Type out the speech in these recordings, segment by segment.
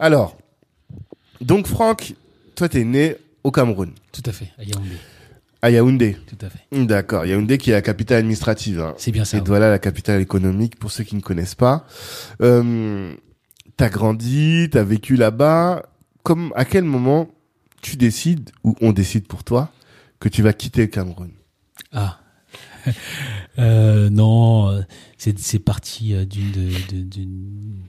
Alors, donc Franck, toi t'es né au Cameroun, Tout à fait, à Yaoundé. à Yaoundé. Tout à fait. D'accord, Yaoundé qui est la capitale administrative. Hein. C'est bien ça. Et voilà la capitale économique pour ceux qui ne connaissent pas. Euh, t'as grandi, t'as vécu là-bas. Comme à quel moment tu décides ou on décide pour toi que tu vas quitter le Cameroun? Ah. Euh, non, c'est parti euh, d'une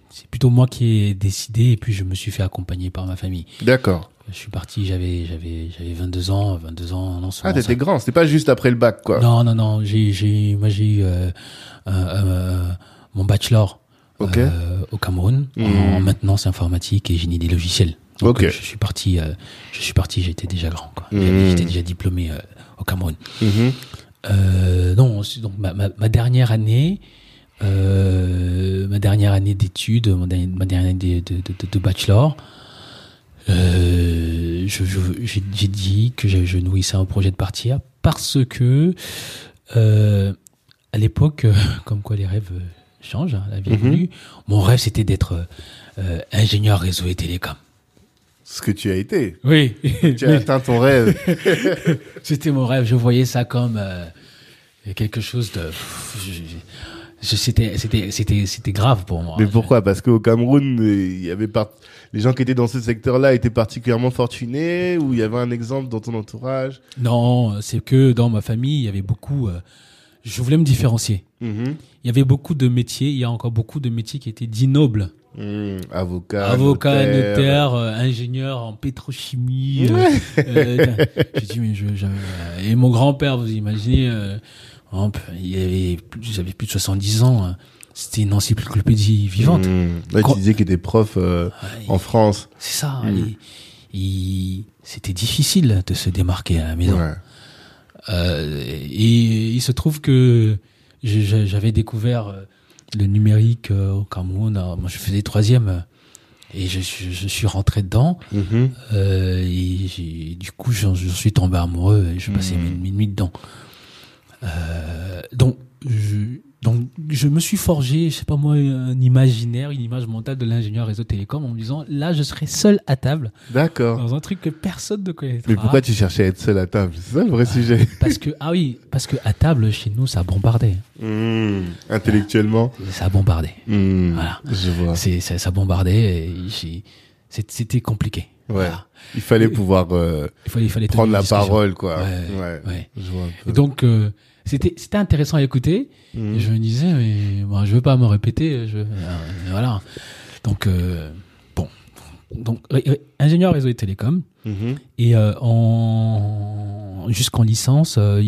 c'est plutôt moi qui ai décidé et puis je me suis fait accompagner par ma famille. D'accord. Je suis parti, j'avais j'avais j'avais 22 ans, 22 ans non Ah, t'étais grand. C'était pas juste après le bac, quoi. Non non non, j'ai j'ai moi j'ai eu euh, euh, euh, mon bachelor Ok. euh, au Cameroun Mhm. en maintenance informatique et génie des logiciels. Donc Ok. euh, je suis parti euh, je suis parti, j'étais déjà grand quoi. J'avais- J'étais déjà diplômé euh, au Cameroun. Mhm. Euh, non, donc ma, ma, ma dernière année, euh, ma dernière année d'études, ma dernière, année de, de, de, de bachelor, euh, j'ai, j'ai dit que je, je nourrissais un projet de partir parce que euh, à l'époque, comme quoi les rêves changent, hein, la vie Mhm. évolue. Mon rêve c'était d'être ingénieur réseau et télécom. Ce que tu as été. Oui, Tu as atteint ton rêve. C'était mon rêve. Je voyais ça comme euh, quelque chose de. c'était, grave pour moi. Mais pourquoi? Parce qu'au Cameroun, il y avait les gens qui étaient dans ce secteur-là étaient particulièrement fortunés ou il y avait un exemple dans ton entourage? Non, c'est que dans ma famille, il y avait beaucoup. euh, je voulais me différencier. Mhm. Il y avait beaucoup de métiers. Il y a encore beaucoup de métiers qui étaient dits nobles. Mhm. Avocat, Avocat, notaire. notaire, euh, ingénieur en pétrochimie. euh, euh, j'ai dit, mais je, euh, et mon grand-père, vous imaginez, euh, il avait plus, j'avais plus de 70 ans. hein. C'était une encyclopédie vivante. Ouais, Quand- tu disais qu'il était prof euh, Ouais, en France. C'est ça. Mm. il- il- C'était difficile de se démarquer à la maison. Ouais. Et il se trouve que j'avais découvert le numérique euh, au Cameroun. Alors, moi, je faisais troisième euh, et je, suis- je suis rentré dedans. Mhm. Euh, et du coup, j'en je suis tombé amoureux et je passais Mhm. mes, nuits dedans. Euh, donc, je, je me suis forgé, je sais pas moi, un imaginaire, une image mentale de l'ingénieur réseau télécom en me disant, là, je serai seul à table D'accord. dans un truc que personne ne connaîtra. Mais pourquoi tu cherchais à être seul à table? C'est ça le vrai sujet. Parce que, ah oui, parce que à table, chez nous, ça bombardait. Mhm. Intellectuellement. Ça bombardait. Mhm. Voilà. Je vois. C'est, ça, ça bombardait c'était compliqué. Ouais. Voilà. Il fallait pouvoir euh, Il fallait, il fallait prendre la parole, quoi. Ouais, ouais. Je vois un peu. Et donc, euh, c'était, c'était intéressant à écouter. Mhm. Et je me disais, mais bon, je veux pas me répéter. Je, euh, voilà. Donc, euh, bon. Donc, ré- ingénieur réseau et télécom. Mhm. Et euh, en, jusqu'en licence, euh,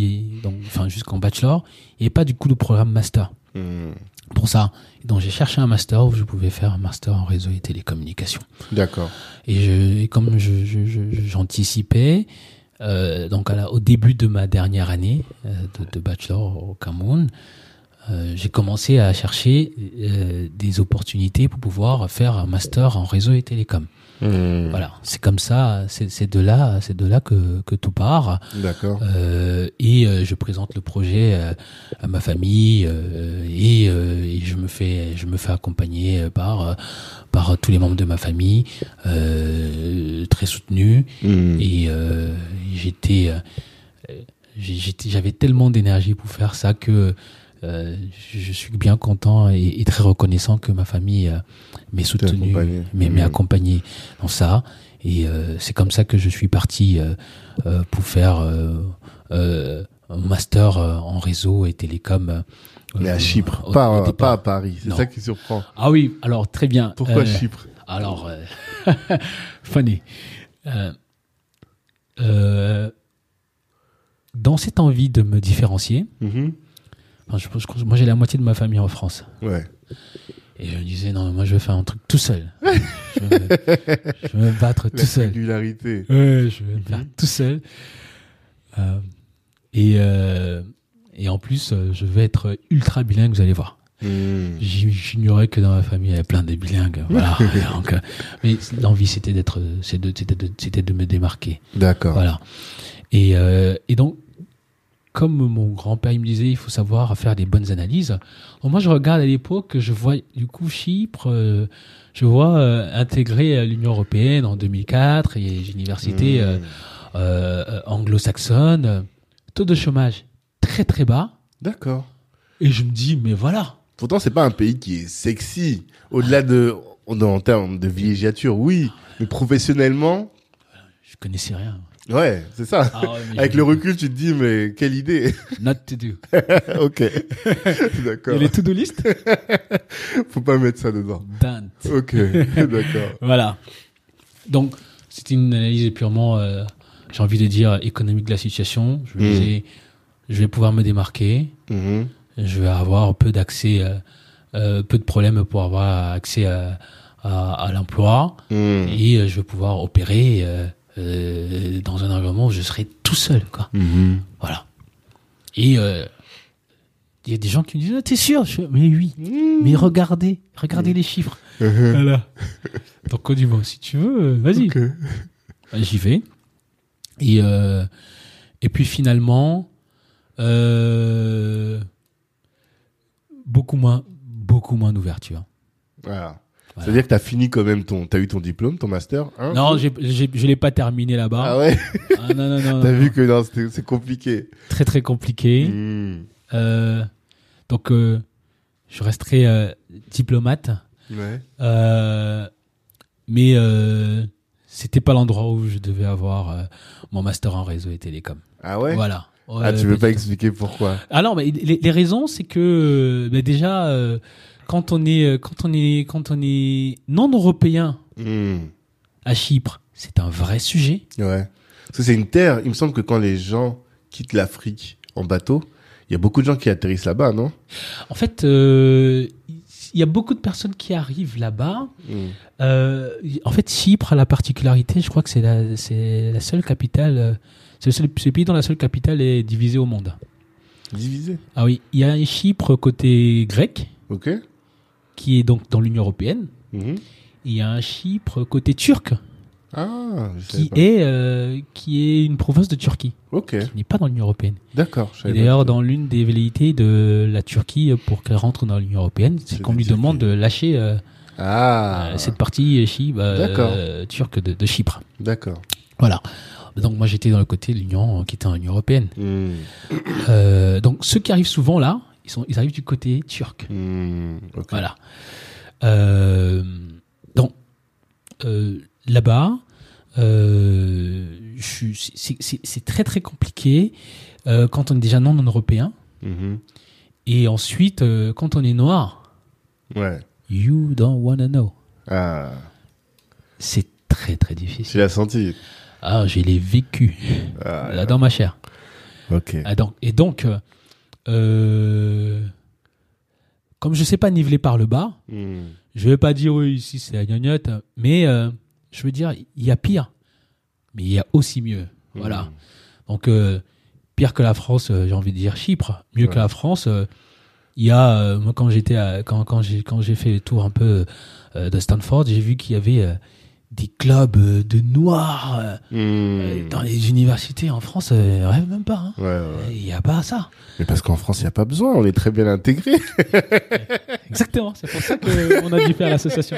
donc, enfin, jusqu'en bachelor, il n'y avait pas du coup de programme master Mhm. pour ça. Et donc, j'ai cherché un master où je pouvais faire un master en réseau et télécommunications. D'accord. Et, je, et comme je, je- je- j'anticipais, euh, donc à la- au début de ma dernière année euh, de, de bachelor au Cameroun, euh, j'ai commencé à chercher des opportunités pour pouvoir faire un master en réseau et télécom. Mhm. Voilà, c'est comme ça, c'est, de là, c'est de là que, que tout part. D'accord. Euh, et euh, je présente le projet euh, à ma famille euh, et, et je me fais je me fais accompagner par par tous les membres de ma famille euh, très soutenus Mhm. et j'étais j'avais tellement d'énergie pour faire ça que euh, je suis bien content et, et très reconnaissant que ma famille euh, m'ait soutenu, m'ait Mhm. accompagné dans ça. Et euh, c'est comme ça que je suis parti euh, euh, pour faire euh, euh, un master en réseau et télécom. Mais à Chypre, au- pas, au pas à Paris. C'est ça qui surprend. Ah oui, alors très bien. Pourquoi Chypre? alors, euh, funny. Euh, euh, dans cette envie de me différencier, Mhm. Enfin, je, pense que moi j'ai la moitié de ma famille en France. Ouais. Et je me disais, non, moi je vais faire un truc tout seul. je, vais me, je vais me battre La tout seul. singularité. Ouais, je vais me faire tout seul. Euh, et, euh, et en plus, euh, je vais être ultra bilingue, vous allez voir. Mhm. J'ignorais que dans ma famille, il y avait plein de bilingues. Voilà. Donc, euh, mais l'envie, c'était d'être, de, c'était de, c'était de me démarquer. D'accord. Voilà. Et, euh, et donc, comme mon grand-père me disait, il faut savoir faire des bonnes analyses. Donc moi, je regarde à l'époque, je vois du coup Chypre, euh, je vois euh, intégrer euh, l'Union européenne en 2004, et les universités Mmh. euh, anglo-saxonnes, taux de chômage très très bas. D'accord. Et je me dis, mais voilà. Pourtant, c'est pas un pays qui est sexy. Au-delà de, en en termes de villégiature, oui. Mais professionnellement, Je connaissais rien. Ouais, c'est ça. Ah ouais, Avec le recul, tu te dis, mais quelle idée. Not to do. ok. D'accord. Et les to-do list? Faut pas mettre ça dedans. Done. Ok. D'accord. Voilà. Donc, c'était une analyse purement, euh, j'ai envie de dire, économique de la situation. Je me Mm. je vais pouvoir me démarquer. Mhm. Je vais avoir peu d'accès, euh, euh, peu de problèmes pour avoir accès à, à, à l'emploi. Mhm. Et je vais pouvoir opérer euh, dans un environnement où je serai tout seul. Quoi. Mhm. Voilà. Et euh, il y a des gens qui me disent, ah, t'es sûr? Je Mais oui. Mais regardez, regardez les chiffres. Mhm. Voilà. Donc on dit bon, si tu veux, euh, vas-y. Ok. J'y vais. Et euh, et puis finalement, euh, beaucoup moins, beaucoup moins d'ouverture. Voilà. Voilà. C'est-à-dire que t'as fini quand même ton, t'as eu ton diplôme, ton master, hein Non, j'ai, j'ai, je l'ai pas terminé là-bas. Ah ouais? Ah, non, non, non. T'as non, vu non. que non, c'était- c'est compliqué. Très très compliqué. Mhm. Euh, donc euh, je resterai euh, diplomate, Ouais. mais c'était pas l'endroit où je devais avoir mon master en réseau et télécom. Ah ouais? Voilà. Ah, tu veux pas expliquer pourquoi? Ah non, mais les, les raisons, c'est que bah, déjà, quand on est, euh, quand on est, quand on est non européen Mhm. à Chypre, c'est un vrai sujet. Ouais. Parce que c'est une terre, il me semble que quand les gens quittent l'Afrique en bateau, il y a beaucoup de gens qui atterrissent là-bas, non? En fait, euh, il y a beaucoup de personnes qui arrivent là-bas. Mhm. Euh, en fait, Chypre a la particularité, je crois que c'est la, c'est la seule capitale, euh, c'est le seul c'est le pays dont la seule capitale est divisée au monde. Divisé. Ah oui, il y a Chypre côté grec, Ok? Qui est donc dans l'Union européenne. Mhm. Il y a un Chypre côté turc, Ah, je qui pas. est, euh, qui est une province de Turquie, qui n'est pas dans l'Union européenne. D'accord. Et d'ailleurs, dans l'une des velléités de la Turquie pour qu'elle rentre dans l'Union européenne, c'est qu'on lui demande de lâcher euh, Ah. euh, cette partie euh, euh, turque de, de Chypre. D'accord. Voilà. Donc moi j'étais dans le côté de l'Union euh, qui était en Union européenne. Euh, donc ceux qui arrivent souvent là, ils sont ils arrivent du côté turc. Ok. Voilà. Euh, donc euh, là-bas, euh, je c'est- très très compliqué quand on est déjà non européen Mhm. et ensuite quand on est noir, Ouais. you don't wanna know. Ah. C'est très très Tu difficile. l'as senti. Ah, j'ai les vécu Ah, là dans ma chair. Ok. Ah, donc, et donc, euh, comme je sais pas niveler par le bas, Mhm. je vais pas dire oui ici c'est la gnognotte, mais euh, je veux dire il y a pire, mais il y a aussi mieux. Voilà. Mhm. Donc euh, pire que la France, j'ai envie de dire Chypre. Mieux Ouais. que la France, il y a moi quand j'étais quand quand j'ai quand j'ai fait le tour un peu de Stanford, j'ai vu qu'il y avait des clubs euh, de noirs euh, Mhm. dans les universités en France, euh, rêve même pas. hein. Ouais, ouais, ouais. Il y a pas ça. Mais parce qu'en France, il n'y a pas besoin, on est très bien intégrés. Exactement, c'est pour ça qu'on a dû faire l'association.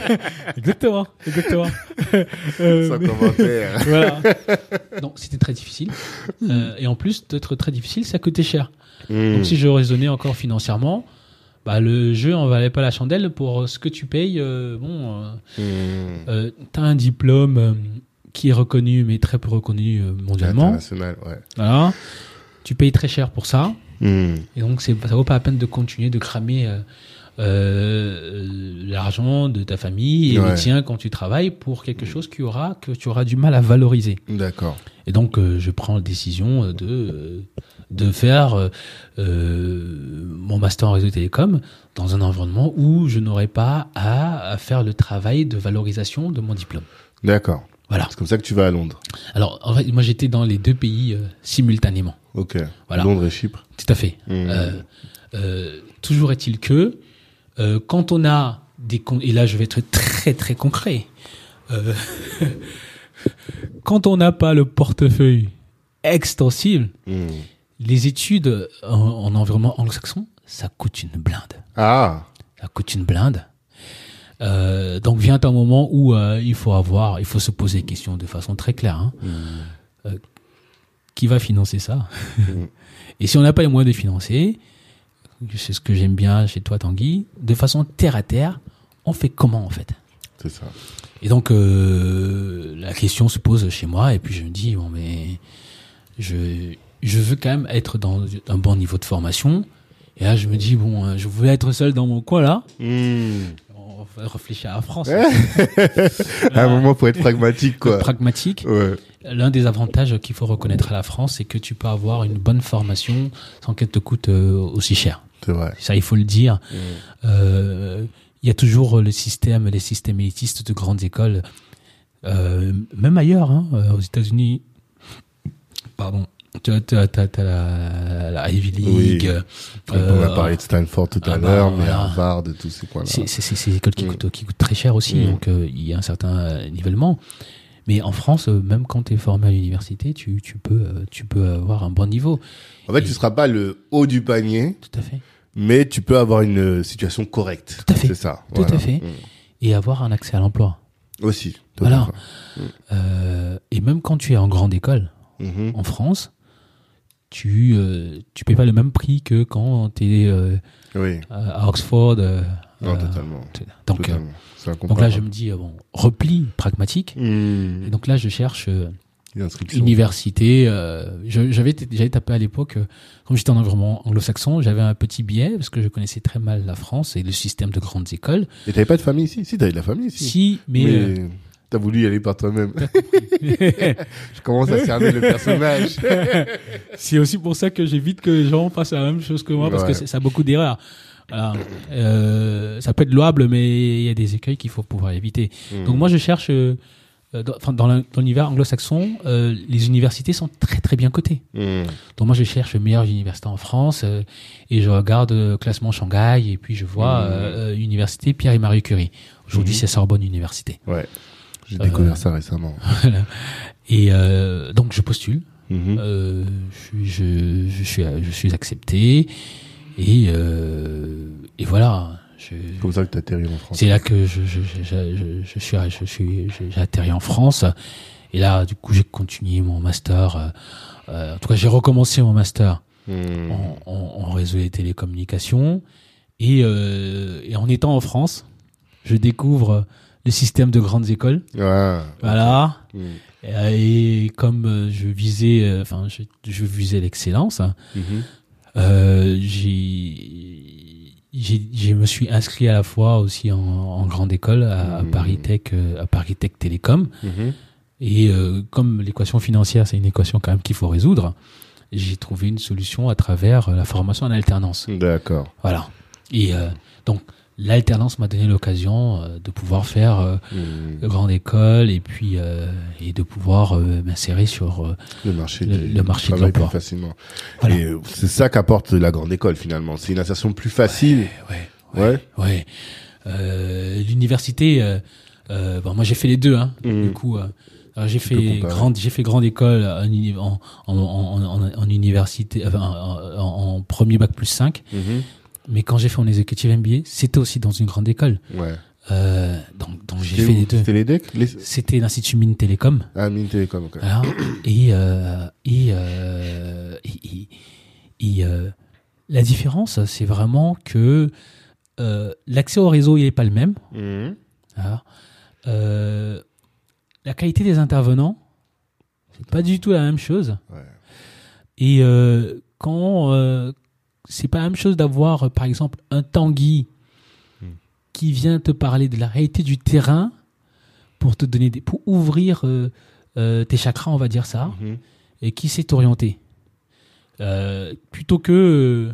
exactement, exactement. Euh, Sans commentaire. voilà. Donc c'était très difficile. Euh, et en plus d'être très difficile, ça coûtait cher. Mhm. Donc si je raisonnais encore financièrement, bah, le jeu en valait pas la chandelle pour ce que tu payes. euh, bon, euh, euh, t'as un diplôme euh, qui est reconnu, mais très peu reconnu euh, mondialement. International, ouais. Voilà. Tu payes très cher pour ça. Mhm. Et donc, c'est, ça vaut pas la peine de continuer de cramer euh, euh, l'argent de ta famille et Ouais. le tien quand tu travailles pour quelque chose qui aura, que tu auras du mal à valoriser. D'accord. Et donc, euh, je prends la décision euh, de, euh, de faire euh, euh, mon master en réseau télécom dans un environnement où je n'aurais pas à, à faire le travail de valorisation de mon diplôme. D'accord. Voilà. C'est comme ça que tu vas à Londres. Alors, en fait, moi, j'étais dans les deux pays euh, simultanément. Ok. Voilà. Londres et Chypre. Tout à fait. Mhm. Euh, euh, toujours est-il que euh, quand on a des et là je vais être très très concret, euh, quand on n'a pas le portefeuille extensible, Mhm. Les études en, en environnement anglo-saxon, ça coûte une blinde. Ah, Ça coûte une blinde. Euh, donc vient un moment où euh, il faut avoir, il faut se poser des questions de façon très claire. hein. Euh, qui va financer ça? Et si on n'a pas les moyens de financer, c'est ce que j'aime bien chez toi Tanguy, de façon terre à terre, on fait comment en fait? C'est ça. Et donc euh, la question se pose chez moi et puis je me dis bon mais je je veux quand même être dans un bon niveau de formation. Et là je me dis bon euh, je voulais être seul dans mon coin là. Hmm. On va réfléchir à la France. À un moment, faut être pragmatique, quoi. Pragmatique. Ouais. L'un des avantages qu'il faut reconnaître à la France, c'est que tu peux avoir une bonne formation sans qu'elle te coûte euh, aussi cher. C'est vrai. Ça, il faut le dire. Euh, Il y a toujours le système, les systèmes élitistes de grandes écoles, euh, même ailleurs, hein, euh, aux États-Unis. Pardon. Tu as, as- as- la, la Ivy League. Oui. euh, on a parlé de Stanford tout à ah bah, l'heure, mais voilà. Harvard et tous ces points-là. C'est c'est- c'est- c'est des écoles qui, Mm. coûtent, qui coûtent très cher aussi, Mm. donc euh, il y a un certain euh, nivellement. Mais en France, euh, même quand tu es formé à l'université, tu, tu, peux, euh, tu peux avoir un bon niveau. En fait, tu seras pas le haut du panier, Tout à fait. mais tu peux avoir une euh, situation correcte. Tout à fait. C'est ça. Tout à fait. Mm. Et avoir un accès à l'emploi. Aussi. Voilà. totalement. Euh, et même quand tu es en grande école, Mhm. en France, tu euh, tu payes pas le même prix que quand tu es Oui. à Oxford. euh, Non, euh, totalement. donc, euh, Totalement. Donc là, je me dis, euh, bon, repli pragmatique. Hmm. Et donc là, je cherche euh, université. euh, j'avais j'avais tapé à l'époque, euh, comme j'étais en environnement anglo-saxon, j'avais un petit biais parce que je connaissais très mal la France et le système de grandes écoles. Et t'avais pas de famille ici? Si, t'avais de la famille ici. Si, mais, mais euh, t'as voulu y aller par toi-même. je commence à cerner le personnage. c'est aussi pour ça que j'évite que les gens fassent la même chose que moi parce Ouais. que ça a beaucoup d'erreurs. Voilà. Euh, ça peut être louable, mais il y a des écueils qu'il faut pouvoir éviter. Hmm. Donc moi, je cherche, euh, dans, l'univers anglo-saxon, euh, les universités sont très très bien cotées. Hmm. Donc moi, je cherche les meilleures universités en France euh, et je regarde euh, classement Shanghai et puis je vois euh, université Pierre et Marie Curie. Aujourd'hui, Mhm. c'est Sorbonne Université. Ouais. J'ai Euh, découvert ça récemment. Et euh, donc je postule. Mhm. Euh, je, suis- je, je suis je suis accepté et euh, et voilà. C'est comme ça que t'as atterri en France. c'est là que je je, je, je, je- je suis je suis j'ai atterri en France et là du coup j'ai continué mon master. euh, en tout cas, j'ai recommencé mon master Hmm. en, en, en réseau et télécommunications. Et, et en étant en France, je découvre le système de grandes écoles. Voilà. Hmm. Et, et comme euh, je visais, euh, enfin, je, je visais l'excellence, Mhm. euh, j'ai, je me suis inscrit à la fois aussi en, en grande école à, à Mhm. Paris Tech, à Paris Tech Télécom. Mhm. Et euh, comme l'équation financière, c'est une équation quand même qu'il faut résoudre, j'ai trouvé une solution à travers la formation en alternance. D'accord. Voilà. Et euh, donc, l'alternance m'a donné l'occasion euh, de pouvoir faire euh, de grande école et puis euh, et de pouvoir euh, m'insérer sur euh, Le marché, Le- du le marché de travail plus l'emploi. facilement. Voilà. Et c'est ça qu'apporte la grande école finalement. C'est une insertion plus facile. ouais Ouais. ouais Euh, l'université euh, euh, bon moi j'ai fait les deux hein Mhm. du coup j'ai fait grande j'ai fait grande école en, uni- en, en, en, en, en université enfin, en, premier bac plus 5 Mhm. Mais quand j'ai fait mon executive MBA c'était aussi dans une grande école Ouais. euh, donc donc j'ai C'était fait les deux C'était les decks les... c'était l'institut Mines Télécom Ah, Mine Télécom, ok. Voilà. Et, euh, et, euh, et, et- et, euh, la différence, c'est vraiment que euh, l'accès au réseau, il n'est pas le même. Mhm. Voilà. Euh, la qualité des intervenants, c'est pas du tout la même chose. Ouais. Et euh, quand euh, c'est pas la même chose d'avoir, euh, par exemple, un Tanguy Hmm. qui vient te parler de la réalité du terrain pour te donner des, pour ouvrir euh, euh, tes chakras, on va dire ça, Mhm. et qui sait t'orienter. Euh, plutôt que,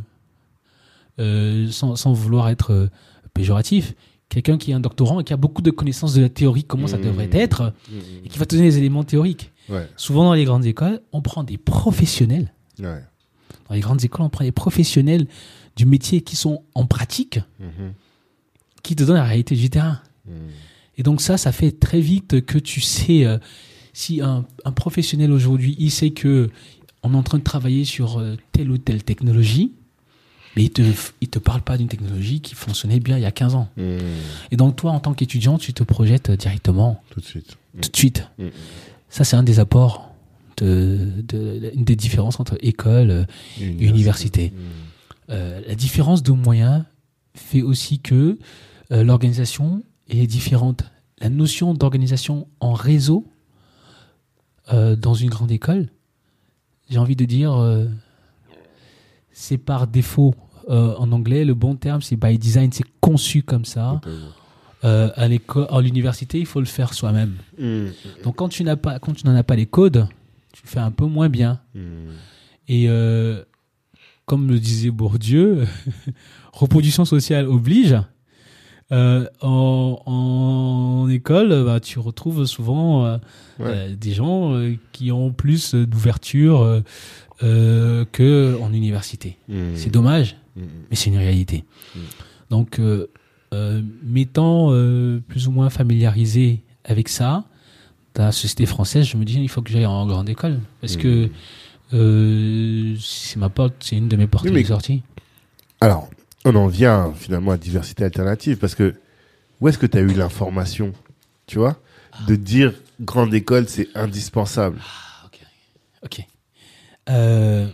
sans, sans vouloir être péjoratif, quelqu'un qui est un doctorant et qui a beaucoup de connaissances de la théorie, comment ça Mmh. devrait être, Mhm. et qui va te donner les éléments théoriques. Ouais. Souvent dans les grandes écoles, on prend des professionnels. Ouais. Dans les grandes écoles, on prend des professionnels du métier qui sont en pratique, Mhm. qui te donnent la réalité du terrain. Mhm. Et donc ça, ça fait très vite que tu sais, euh, si un, un professionnel aujourd'hui, il sait que on est en train de travailler sur euh, telle ou telle technologie, mais il te, il te parle pas d'une technologie qui fonctionnait bien il y a 15 ans. Mmh. Et donc, toi, en tant qu'étudiant, tu te projettes directement, Tout de suite. tout de suite. Ça, c'est un des apports, de, des différences entre école euh, et université. Mmh. Euh, la différence de moyens fait aussi que euh, l'organisation est différente. La notion d'organisation en réseau euh, dans une grande école, j'ai envie de dire, euh, c'est par défaut. Euh, en anglais, le bon terme, c'est by design, c'est conçu comme ça. À l'école, à l'université, il faut le faire soi-même. Mmh. Donc quand tu n'as pas, quand tu n'en as pas les codes, tu fais un peu moins bien. Mmh. Et euh, comme le disait Bourdieu, reproduction sociale oblige. Euh, en, en école, bah, tu retrouves souvent euh, Ouais. euh, des gens euh, qui ont plus d'ouverture euh, euh, que en université. Mmh. C'est dommage, Mmh. mais c'est une réalité. Donc, m'étant euh, plus ou moins familiarisé avec ça, dans la société française, je me dis il faut que j'aille en grande école parce Mm. que euh, c'est ma porte, c'est une de mes portes Oui, mais- de sortie. Alors, on en vient finalement à diversité alternative parce que où est-ce que tu as eu l'information, tu vois, de dire grande école, c'est indispensable? Ok. Euh,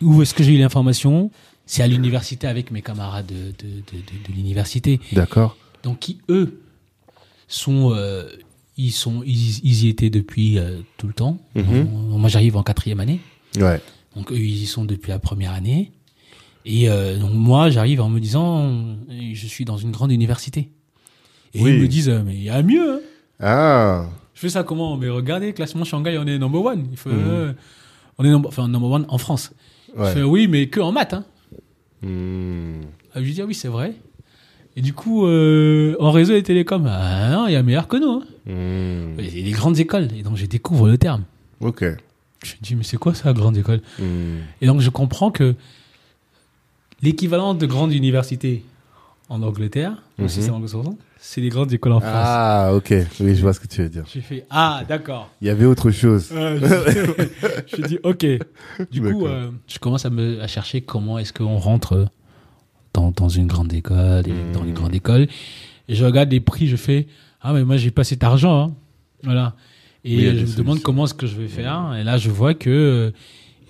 où est-ce que j'ai eu l'information? C'est à l'université avec mes camarades de, de, de, de- de l'université. D'accord Donc qui eux sont euh, ils sont ils, ils y étaient depuis euh, tout le temps. Mhm. Moi j'arrive en quatrième année, Ouais. donc eux ils y sont depuis la première année. Et euh, donc moi j'arrive en me disant je suis dans une grande université. Et Oui. ils me disent mais il y a mieux. hein. Ah, Je fais ça comment? Mais regardez classement Shanghai on est number one. Il faut, Mhm. euh, on est number, enfin number one en France. Je ouais. fais oui mais que en maths. Hein. Ah, Je lui dis ah oui c'est vrai. Et du coup euh, en réseau et télécom ah non il y a meilleur que nous. Hein. Hmm. Il y a des grandes écoles, et donc je découvre le terme. Ok. Je me dis, mais c'est quoi ça, grande école? Hmm. Et donc je comprends que l'équivalent de grande université en Angleterre, anglo-saxon, c'est les grandes écoles en France. Ah, ok. Oui, je vois ce que tu veux dire. J'ai fait, ah, d'accord. Il y avait autre chose. Euh, je je dis, ok. Du coup, euh, je commence à, me, à chercher comment est-ce qu'on rentre dans, dans une grande école, et dans une grande école. Et je regarde les prix, je fais, ah, mais moi, j'ai pas cet argent. Hein. Voilà. Et Oui, je me demande comment est-ce que je vais faire. Et là, je vois que euh,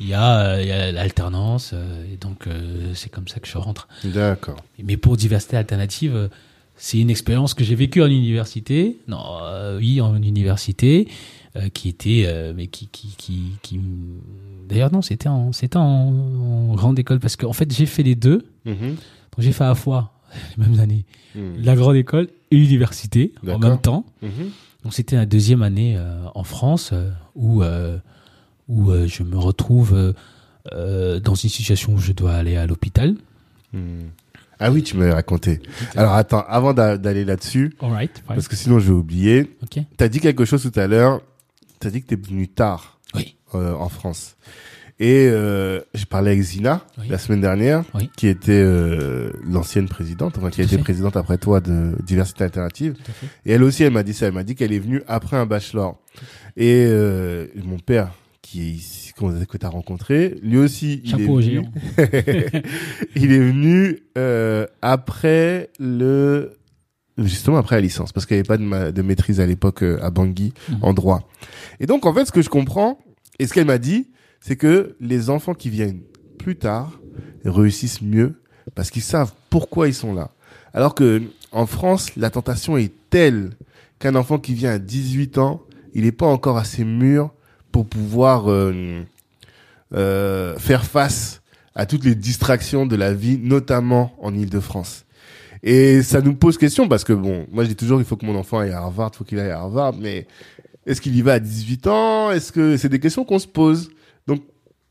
il y a, euh, il y a l'alternance. euh, et donc, euh, c'est comme ça que je rentre. D'accord. Mais pour diversité alternative, c'est une expérience que j'ai vécue en université. Non, oui, en université, euh, qui était, euh, mais qui, qui, qui, qui- d'ailleurs non, c'était en, c'était en, en grande école parce qu'en fait j'ai fait les deux. Mhm. Donc j'ai fait à la fois les mêmes années Hmm. la grande école et l'université en même temps. Mhm. Donc c'était la deuxième année euh, en France où où je me retrouve dans une situation où je dois aller à l'hôpital. Hmm. Ah oui, tu m'avais raconté. Alors attends, avant d'a- d'aller là-dessus, fine. parce que sinon je vais oublier, ok. t'as dit quelque chose tout à l'heure. T'as dit que t'es venu tard Oui. euh, en France. Et euh, j'ai parlé avec Zina Oui. la semaine dernière, Oui. qui était euh, l'ancienne présidente, enfin qui a été présidente après toi de Diversité Alternative. Et elle aussi, elle m'a dit ça. Elle m'a dit qu'elle est venue après un bachelor. Et euh, mon père, qui est ici, qu'on- que t'as rencontré, lui aussi, il est venu. il est venu euh, après le justement après la licence parce qu'il n'y avait pas de, ma- de maîtrise à l'époque euh, à Bangui Mhm. en droit. Et donc en fait ce que je comprends et ce qu'elle m'a dit, c'est que les enfants qui viennent plus tard réussissent mieux parce qu'ils savent pourquoi ils sont là. Alors que en France, la tentation est telle qu'un enfant qui vient à 18 ans, il n'est pas encore assez mûr pour pouvoir euh, euh, faire face à toutes les distractions de la vie, notamment en Ile-de-France. Et ça nous pose question parce que bon, moi je dis toujours il faut que mon enfant aille à Harvard, il faut qu'il aille à Harvard, mais est-ce qu'il y va à 18 ans? Est-ce que c'est des questions qu'on se pose Donc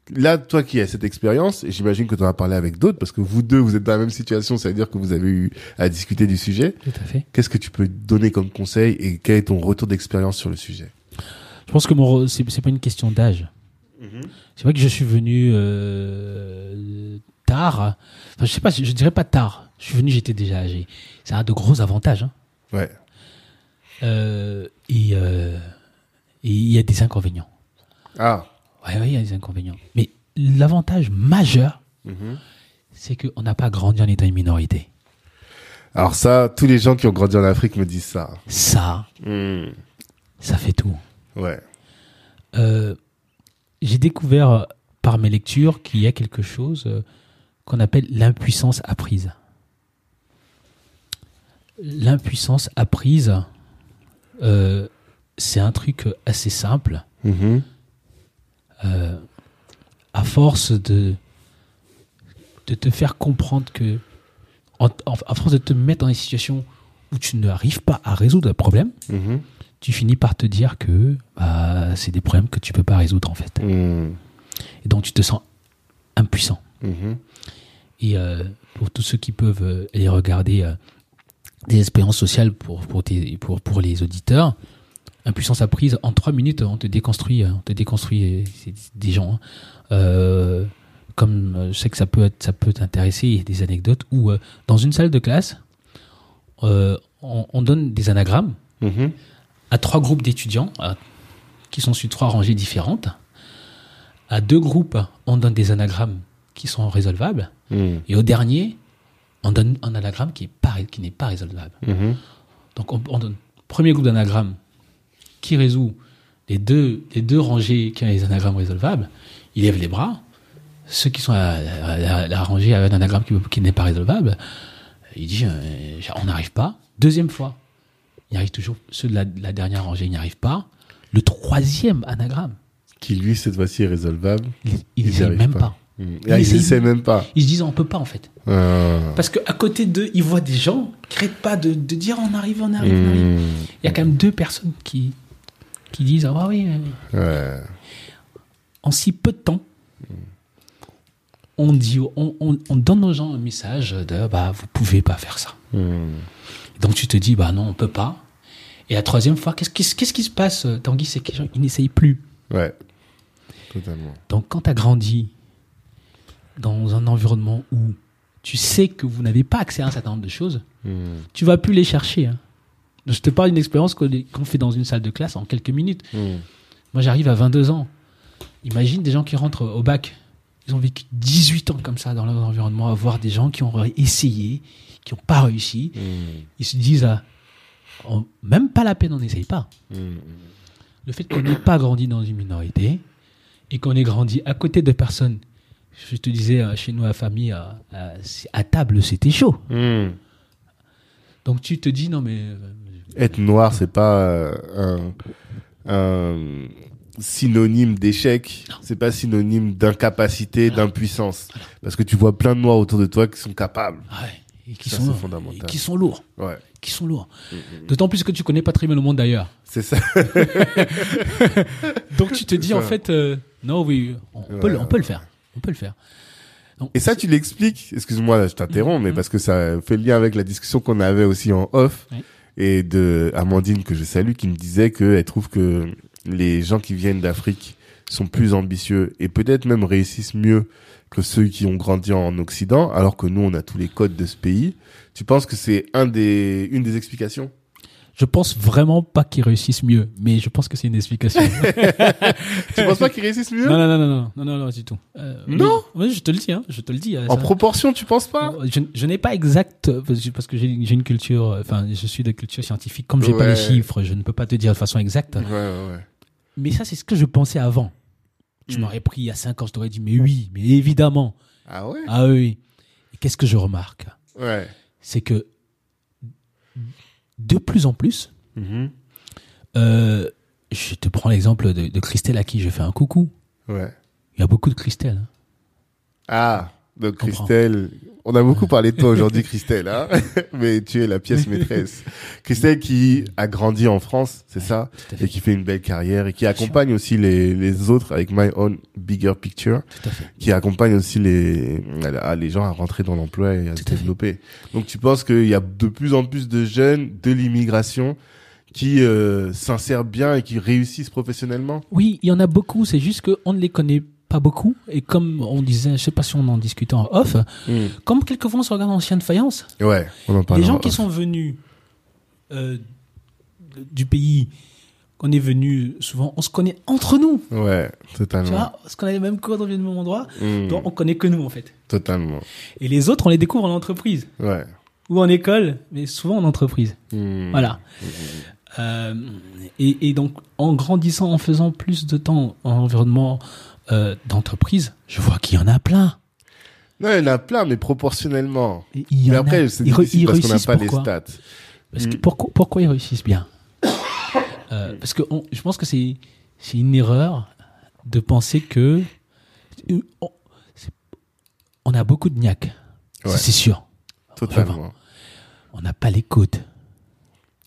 là, toi qui as cette expérience, et j'imagine que tu en as parlé avec d'autres parce que vous deux vous êtes dans la même situation, ça veut dire que vous avez eu à discuter du sujet. Tout à fait. Qu'est-ce que tu peux donner comme conseil et quel est ton retour d'expérience sur le sujet? Je pense que mon c'est pas une question d'âge. C'est vrai que je suis venu euh, tard. Enfin, je sais pas, je dirais pas tard. Je suis venu, j'étais déjà âgé. Ça a de gros avantages. hein. Ouais. Euh, et euh, et il y a des inconvénients. Ah, Ouais, ouais, il y a des inconvénients. Mais l'avantage majeur, Mhm. c'est qu'on n'a pas grandi en étant une minorité. Alors ça, tous les gens qui ont grandi en Afrique me disent ça. Ça, Hmm. ça fait tout. Ouais. Euh, j'ai découvert par mes lectures qu'il y a quelque chose qu'on appelle l'impuissance apprise. L'impuissance apprise, euh, c'est un truc assez simple. Mhm. Euh, à force de, de te faire comprendre que, en- en- à force de te mettre dans des situations où tu n'arrives pas à résoudre un problème, Mhm. tu finis par te dire que bah, c'est des problèmes que tu peux pas résoudre en fait. Hmm. Et donc tu te sens impuissant. Mhm. Et euh, pour tous ceux qui peuvent aller regarder des expériences sociales pour, pour, tes- pour, pour les auditeurs, impuissance apprise, en trois minutes, on te déconstruit, euh, on te déconstruit des gens. hein. Euh, comme euh, je sais que ça peut, être- ça peut t'intéresser, il y a des anecdotes où euh, dans une salle de classe, euh, on, on donne des anagrammes Mhm. à trois groupes d'étudiants qui sont sur trois rangées différentes. À deux groupes, on donne des anagrammes qui sont résolvables. Hmm. Et au dernier, on donne un anagramme qui pas n'est pas résolvable. Mhm. Donc on, on donne premier groupe d'anagrammes qui résout les deux, les deux rangées qui ont les anagrammes résolvables, il lève les bras. Ceux qui sont à la, à la- la rangée avec un anagramme qui, qui n'est pas résolvable, il dit euh, on n'arrive pas. Deuxième fois, il arrive toujours. Ceux de la, de la dernière rangée n'y arrivent pas. Le troisième anagramme, Qui lui, cette fois-ci, est résolvable. ils Ils ils y n'essayent arrivent même pas. pas. Il Ah, ils essaye- essaient même pas. Ils se disent on peut pas en fait. Ah. Parce qu'à côté d'eux, ils voient des gens qui n'arrêtent pas de, de dire on arrive, on arrive, on arrive. Hmm. Il y a quand même deux personnes qui, qui disent ah oui, euh, Ouais. en si peu de temps, on dit, on, on- on donne aux gens un message de bah vous pouvez pas faire ça. Hmm. Donc tu te dis bah non on peut pas. Et la troisième fois, qu'est-ce qu'est-ce- qu'est-ce qui se passe Tanguy, c'est que les gens ils n'essayent plus. Ouais. Totalement. Donc quand tu as grandi dans un environnement où tu sais que vous n'avez pas accès à un certain nombre de choses, Hmm. tu vas plus les chercher. hein. Je te parle d'une expérience qu'on qu'on fait dans une salle de classe en quelques minutes. Hmm. Moi, j'arrive à 22 ans. Imagine des gens qui rentrent au bac. Ils ont vécu 18 ans comme ça dans leur environnement, à voir des gens qui ont essayé, qui n'ont pas réussi. Hmm. Ils se disent, ah, oh, même pas la peine, on n'essaye pas. Hmm. Le fait qu'on n'ait pas grandi dans une minorité et qu'on ait grandi à côté de personnes, je te disais, euh, chez nous, à la famille, euh, euh, à table, c'était chaud. Hmm. Donc tu te dis, non mais... Être noir, c'est pas un, un synonyme d'échec. C'est pas synonyme d'incapacité, d'impuissance. Parce que tu vois plein de noirs autour de toi qui sont capables. ouais, et qui Ça, sont, et qui sont lourds. Ouais. Qui sont lourds. D'autant plus que tu connais pas très bien le monde d'ailleurs. C'est ça. Donc tu te dis en fait, euh, non, oui, on, Ouais, peut, le- on peut le ouais. faire. On peut le faire. Donc, Et ça, tu l'expliques. Excuse-moi, je t'interromps, mais Mhm. parce que ça fait le lien avec la discussion qu'on avait aussi en off. Oui. Et de Amandine, que je salue, qui me disait qu'elle trouve que les gens qui viennent d'Afrique sont plus ambitieux et peut-être même réussissent mieux que ceux qui ont grandi en Occident, alors que nous, on a tous les codes de ce pays. Tu penses que c'est un des, une des explications? Je pense vraiment pas qu'ils réussissent mieux, mais je pense que c'est une explication. tu penses pas qu'ils réussissent mieux non non, non, non, non, non, non, non, du tout. Euh, non. Oui, oui, je te le dis, hein, je te le dis. Euh, en proportion, tu ne penses pas euh, Je, n'ai pas exact parce que j'ai une culture, enfin, je suis de culture scientifique. Comme j'ai ouais. pas les chiffres, je ne peux pas te dire de façon exacte. Ouais, ouais, mais ça, c'est ce que je pensais avant. Tu hmm. m'aurais pris il y a 5 ans, je t'aurais dit, mais oui, mais évidemment. Ah ouais Ah oui. Qu'est-ce que je remarque Ouais. C'est que de plus en plus, Mhm. euh, je te prends l'exemple de, de Christelle à qui je fais un coucou. Ouais. Il y a beaucoup de Christelle. hein. Ah, donc. Christelle, on a beaucoup parlé de toi aujourd'hui, Christelle, hein mais tu es la pièce maîtresse. Christelle qui a grandi en France, c'est ça, et qui fait une belle carrière et qui accompagne aussi les, les autres avec My Own Bigger Picture, Tout à fait. qui accompagne aussi les, les gens à rentrer dans l'emploi et à se à développer. Donc tu penses qu'il y a de plus en plus de jeunes de l'immigration qui euh, s'insèrent bien et qui réussissent professionnellement? Oui, il y en a beaucoup. C'est juste qu'on ne les connaît pas beaucoup. Et comme on disait, je sais pas si on en discutait en off, comme quelquefois on se regarde en chien de faïence, Ouais, on en parle. les gens en qui off. sont venus euh, du pays on est venu souvent, on se connaît entre nous. Ouais, Tu totalement. vois, parce qu'on a les mêmes codes, on vient du même endroit. Mm. Donc, on connaît que nous, en fait. Totalement. Et les autres, on les découvre en entreprise Ouais. ou en école, mais souvent en entreprise. Mm. Voilà. Euh, et, et donc, en grandissant, en faisant plus de temps en environnement euh, d'entreprise, je vois qu'il y en a plein. Non, il y en a plein, mais proportionnellement. Et il y Mais en après, a. c'est difficile ils parce qu'on n'a pas les stats. Parce que Mm. pourquoi, pourquoi ils réussissent bien Euh, Parce que on- je pense que c'est une erreur de penser que euh, on, a beaucoup de niaque. Ça, Ouais. C'est sûr. Totalement. On n'a pas les codes.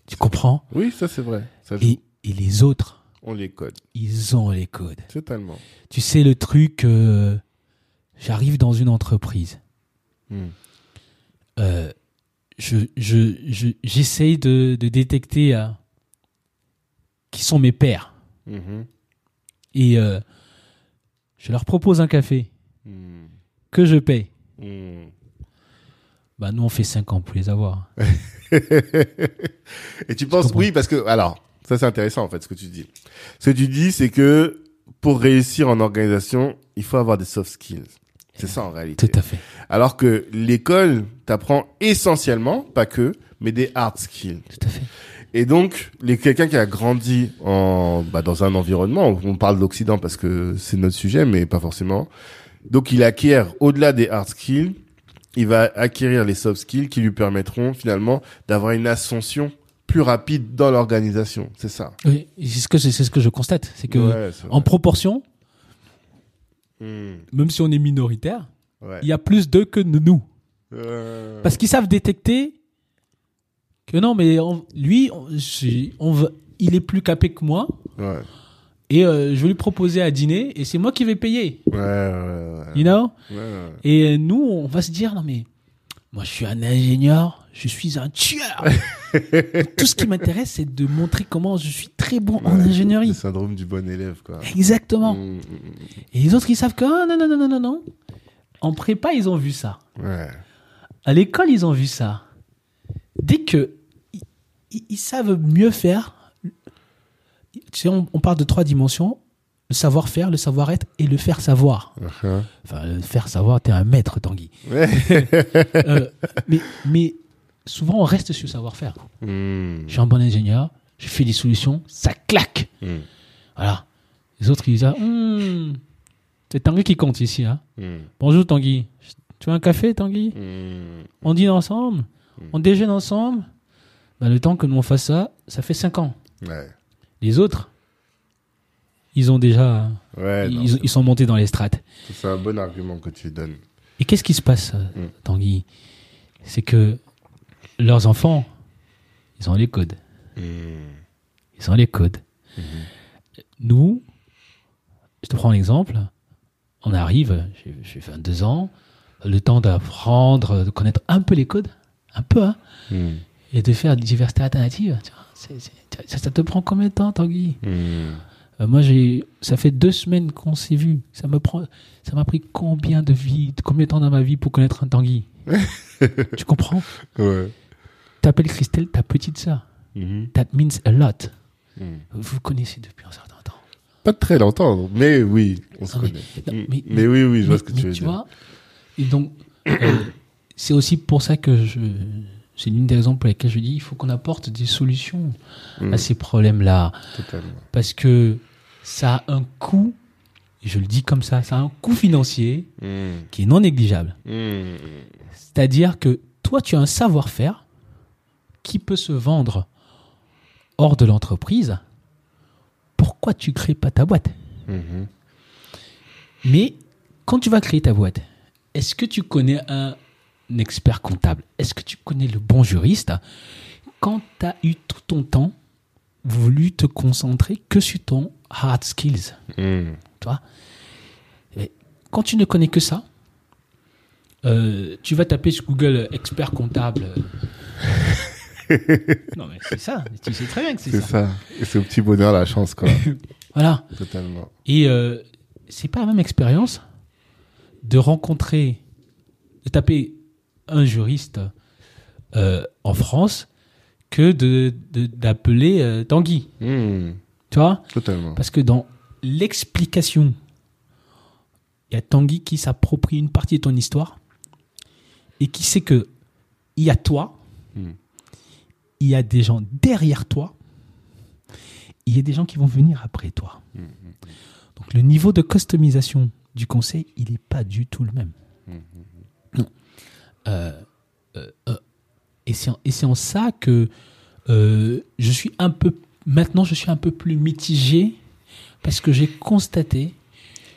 Tu comprends? Oui, ça c'est vrai. Ça joue. et, et les autres, On les code. ils ont les codes. Totalement. Tu sais le truc, euh, j'arrive dans une entreprise. Mm. euh, je, je, je, j'essaye de, de détecter euh, qui sont mes pairs. Mhm. Et je leur propose un café Mm. que je paye. Mm. Bah, nous, on fait 5 ans pour les avoir. Et tu penses, comprends. oui, parce que, alors, ça c'est intéressant en fait ce que tu dis. Ce que tu dis, c'est que pour réussir en organisation, il faut avoir des soft skills. C'est ça en réalité. Tout à fait. Alors que l'école t'apprend essentiellement, pas que, mais des hard skills. Tout à fait. Et donc, les, quelqu'un qui a grandi en, bah, dans un environnement, on parle d'Occident parce que c'est notre sujet, mais pas forcément. Donc, il acquiert, au-delà des hard skills, il va acquérir les soft skills qui lui permettront finalement d'avoir une ascension plus rapide dans l'organisation. C'est ça. Oui, c'est ce que, c'est ce que je constate. C'est que, Ouais, en proportion, Hmm, même si on est minoritaire, ouais. il y a plus d'eux que de nous. Euh, Parce qu'ils savent détecter que non, mais on- lui, on, on il est plus capé que moi. ouais. Et euh, je vais lui proposer à dîner et c'est moi qui vais payer. Ouais, ouais, ouais. You know? Et nous, on va se dire, non mais, moi je suis un ingénieur, je suis un tueur. Tout ce qui m'intéresse, c'est de montrer comment je suis très bon en ingénierie. Le syndrome du bon élève, quoi. Exactement. Hmm, hmm, Et les autres, ils savent que, ah, non, non, non, non, non, non. En prépa, ils ont vu ça. Ouais. À l'école, ils ont vu ça. Dès que ils, savent mieux faire, tu sais, on, on parle de trois dimensions le savoir-faire, le savoir-être et le faire savoir. Uh-huh. Enfin, le faire savoir, t'es un maître, Tanguy. Ouais. Euh, mais, mais souvent, on reste sur le savoir-faire. Hmm, Je suis un bon ingénieur, je fais des solutions, ça claque. hmm, Voilà. Les autres, ils disent, Hmm, c'est Tanguy qui compte ici. Hein. hmm, Bonjour, Tanguy. Tu veux un café, Tanguy. On dîne ensemble On déjeune ensemble Ben, Le temps que nous on fasse ça, ça fait 5 ans. Ouais. Les autres, ils ont déjà. Ouais, non, ils, sont montés dans les strates. c'est un bon argument que tu donnes. Et qu'est-ce qui se passe. Tanguy? C'est que leurs enfants, ils ont les codes. Hmm, Ils ont les codes. mhm. Nous, je te prends un exemple. On arrive, j'ai j'ai 22 ans, le temps d'apprendre, de connaître un peu les codes, un peu, hein, Hmm, et de faire diversité alternative. Tu vois, c'est- c'est- ça, ça te prend combien de temps, Tanguy? Hmm. Euh, Moi, j'ai, ça fait deux semaines qu'on s'est vu. Ça me prend, ça m'a pris combien de vie, combien de temps dans ma vie pour connaître un Tanguy? Tu comprends? Ouais. T'appelles Christelle ta petite sœur. Mhm. That means a lot. Hmm. Vous connaissez depuis un certain temps. Pas très longtemps, mais oui, on se Non, mais- connaît. non, Hmm. mais- mais, oui, oui, je vois ce que tu veux dire. vois, et donc, euh, c'est aussi pour ça que je, c'est l'une des raisons pour lesquelles je dis, il faut qu'on apporte des solutions Hmm, à ces problèmes-là, Totalement. parce que ça a un coût. et Je le dis comme ça, ça a un coût financier qui est non négligeable. C'est-à-dire que toi, tu as un savoir-faire qui peut se vendre hors de l'entreprise. Pourquoi tu crées pas ta boîte? Mhm. Mais quand tu vas créer ta boîte, est-ce que tu connais un expert comptable? Est-ce que tu connais le bon juriste? Quand tu as eu tout ton temps voulu te concentrer que sur ton hard skills, vois? Et Quand tu ne connais que ça, euh, tu vas taper sur Google expert comptable. non mais c'est ça, tu sais très bien que c'est C'est ça. ça. Et c'est au petit bonheur la chance, quoi. Voilà. Totalement. Et euh, c'est pas la même expérience de rencontrer, de taper un juriste euh, en France que de de- d'appeler euh, Tanguy. Hmm. Tu vois? Totalement. Parce que dans l'explication, il y a Tanguy qui s'approprie une partie de ton histoire et qui sait que il y a toi, Hmm. Il y a des gens derrière toi, il y a des gens qui vont venir après toi. Donc le niveau de customisation du conseil, il n'est pas du tout le même. Non. Euh, euh, euh, et c'est en, ça que je suis un peu maintenant je suis un peu plus mitigé parce que j'ai constaté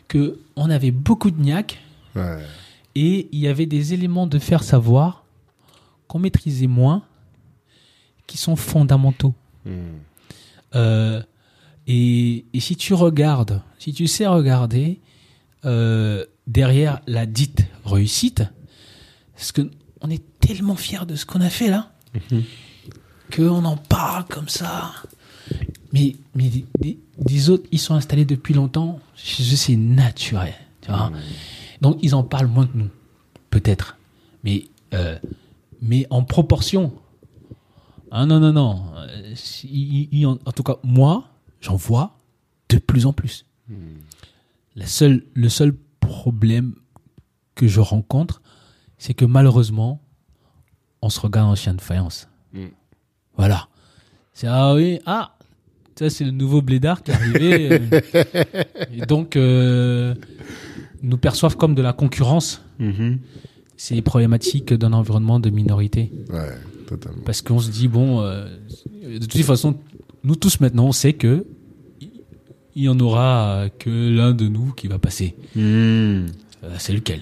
que on avait beaucoup de niaque Ouais. et il y avait des éléments de faire savoir qu'on maîtrisait moins qui sont fondamentaux. Hmm. Euh, et, et si tu regardes, si tu sais regarder euh, derrière la dite réussite, parce que on est tellement fiers de ce qu'on a fait là, qu'on en parle comme ça. Mais, mais des, autres, ils sont installés depuis longtemps. Chez eux, c'est naturel. Tu vois Donc, ils en parlent moins que nous, peut-être. Mais, euh, mais en proportion. Ah non, non, non. Euh, si- il- il- en, en tout cas, moi, j'en vois de plus en plus. La seule, le seul problème que je rencontre, c'est que malheureusement, on se regarde en chien de faïence. Mm. Voilà. C'est ah oui, ah, ça c'est le nouveau blédard qui est arrivé. et donc, euh, nous perçoivent comme de la concurrence. Mhm. C'est problématique d'un environnement de minorité. Ouais, totalement. Parce qu'on se dit, bon, euh, de toute façon, nous tous maintenant, on sait que il y en aura que l'un de nous qui va passer. Hmm. Euh, c'est lequel?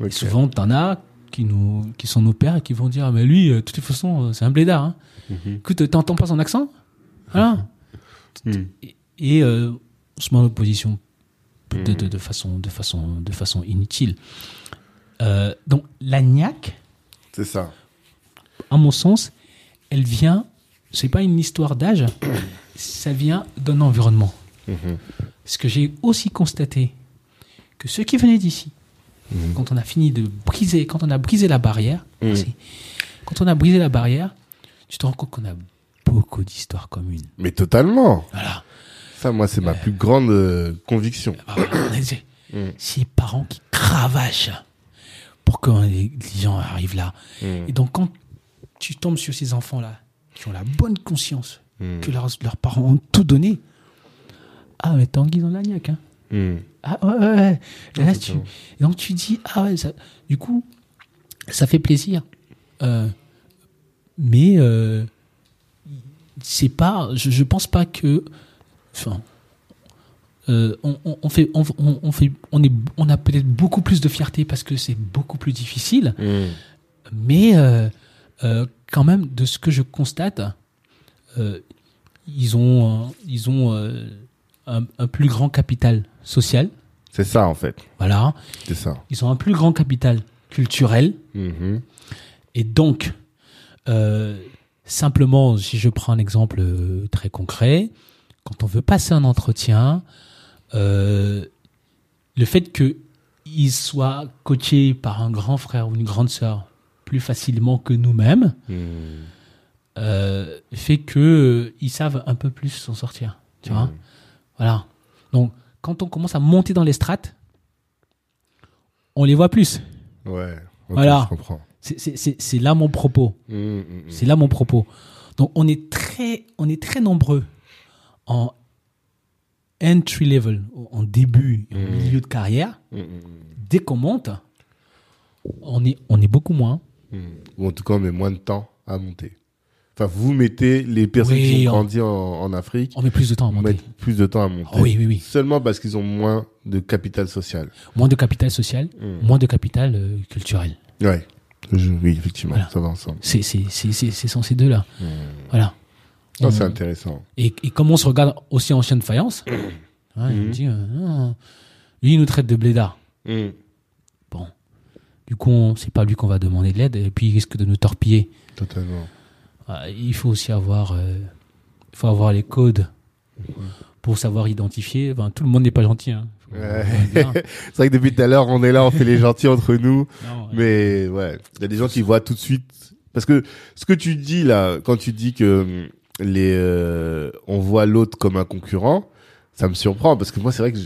Et Ok. souvent, t'en as qui, nous, qui sont nos pères et qui vont dire, ah, mais lui, euh, de toute façon, c'est un blédard. Hein. Mhm. Écoute, t'entends pas son accent? Voilà. Hmm. Et, et, euh, on se met en opposition de, Mhm. de, de façon, de, façon, de façon inutile. Euh, donc, la niaque, C'est ça. À mon sens, elle vient, c'est pas une histoire d'âge, ça vient d'un environnement. Mhm. Ce que j'ai aussi constaté, que ceux qui venaient d'ici, Mhm. quand on a fini de briser, quand on a brisé la barrière, Mhm. merci. quand on a brisé la barrière, tu te rends compte qu'on a beaucoup d'histoires communes. Mais totalement. Voilà. Ça, moi, c'est ma plus grande euh, conviction. Ah, voilà, Mm. C'est les parents qui cravachent pour que les gens arrivent là. Et donc, quand tu tombes sur ces enfants-là, qui ont la bonne conscience Mm. que leurs, leurs parents ont tout donné, ah, mais Tanguy dans la niaque, hein. Mm. Ah, ouais, ouais, ouais. Et là, Ah, tu, et donc, tu dis, ah ouais, ça, du coup, ça fait plaisir. Euh, mais, euh, c'est pas, je, je pense pas que, enfin, euh, on, on- on fait, on, on- fait, on est, on a peut-être beaucoup plus de fierté parce que c'est beaucoup plus difficile, Mm. mais euh, quand même, de ce que je constate, euh, ils ont, euh, ils ont un, un plus grand capital social, C'est ça, en fait. voilà. C'est ça. Ils ont un plus grand capital culturel, Mhm. et donc, simplement, si je prends un exemple très concret, quand on veut passer un entretien, euh, le fait qu'ils soient coachés par un grand frère ou une grande sœur plus facilement que nous-mêmes, Mm. euh, fait que ils savent un peu plus s'en sortir. Tu vois Mm. Voilà. Donc, quand on commence à monter dans les strates, on les voit plus. Ouais. Voilà. Je comprends. C'est- là mon propos. Mm, mm, mm. C'est là mon propos. Donc, on est très, on est très nombreux en entry level, en début, en milieu de carrière. Dès qu'on monte, on est, on est beaucoup moins. Mm. Ou en tout cas, on met moins de temps à monter. Enfin, vous mettez les personnes Oui, qui ont on- grandi en, en Afrique, On met plus de temps à monter. plus de temps à monter. Ah oui, oui, oui. Seulement parce qu'ils ont moins de capital social. Moins de capital social, Mm. moins de capital euh, culturel. Ouais. Je- oui, effectivement, Voilà. ça va ensemble. C'est sans ces deux-là. Mm. Voilà. On- c'est intéressant. Et, et comme on se regarde aussi en chien de faïence, il me Mhm. dit, euh, Ah, lui, il nous traite de blédard. Mm. Du coup, c'est pas lui qu'on va demander de l'aide, et puis il risque de nous torpiller. Totalement. Ah, Il faut aussi avoir, euh, il faut avoir les codes pour savoir identifier. Enfin, tout le monde n'est pas gentil. Hein. Ouais. C'est vrai que depuis tout à l'heure, on est là, on fait les gentils entre nous. Non, ouais. Mais ouais, il y a des gens qui voient tout de suite. Parce que ce que tu dis là, quand tu dis que hum, les, euh, on voit l'autre comme un concurrent, ça me surprend parce que moi, c'est vrai que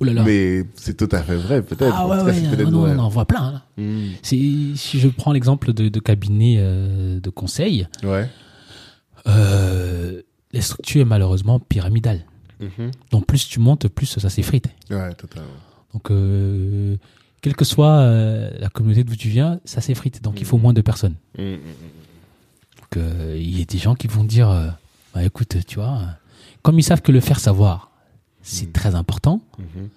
je- là là. mais c'est tout à fait vrai, peut-être. ah ouais, cas, ouais, non, on en voit plein. hein. Hmm. Si je prends l'exemple de, de cabinet euh, de conseil, Ouais. euh, la structure est malheureusement pyramidale. Mhm. Donc plus tu montes, plus ça s'effrite. Ouais, totalement. Donc euh, quelle que soit euh, la communauté d'où tu viens, ça s'effrite. Donc il faut moins de personnes. Donc euh, il y a des gens qui vont dire, euh, bah écoute, tu vois, comme ils savent que le faire savoir, c'est très important. mhm.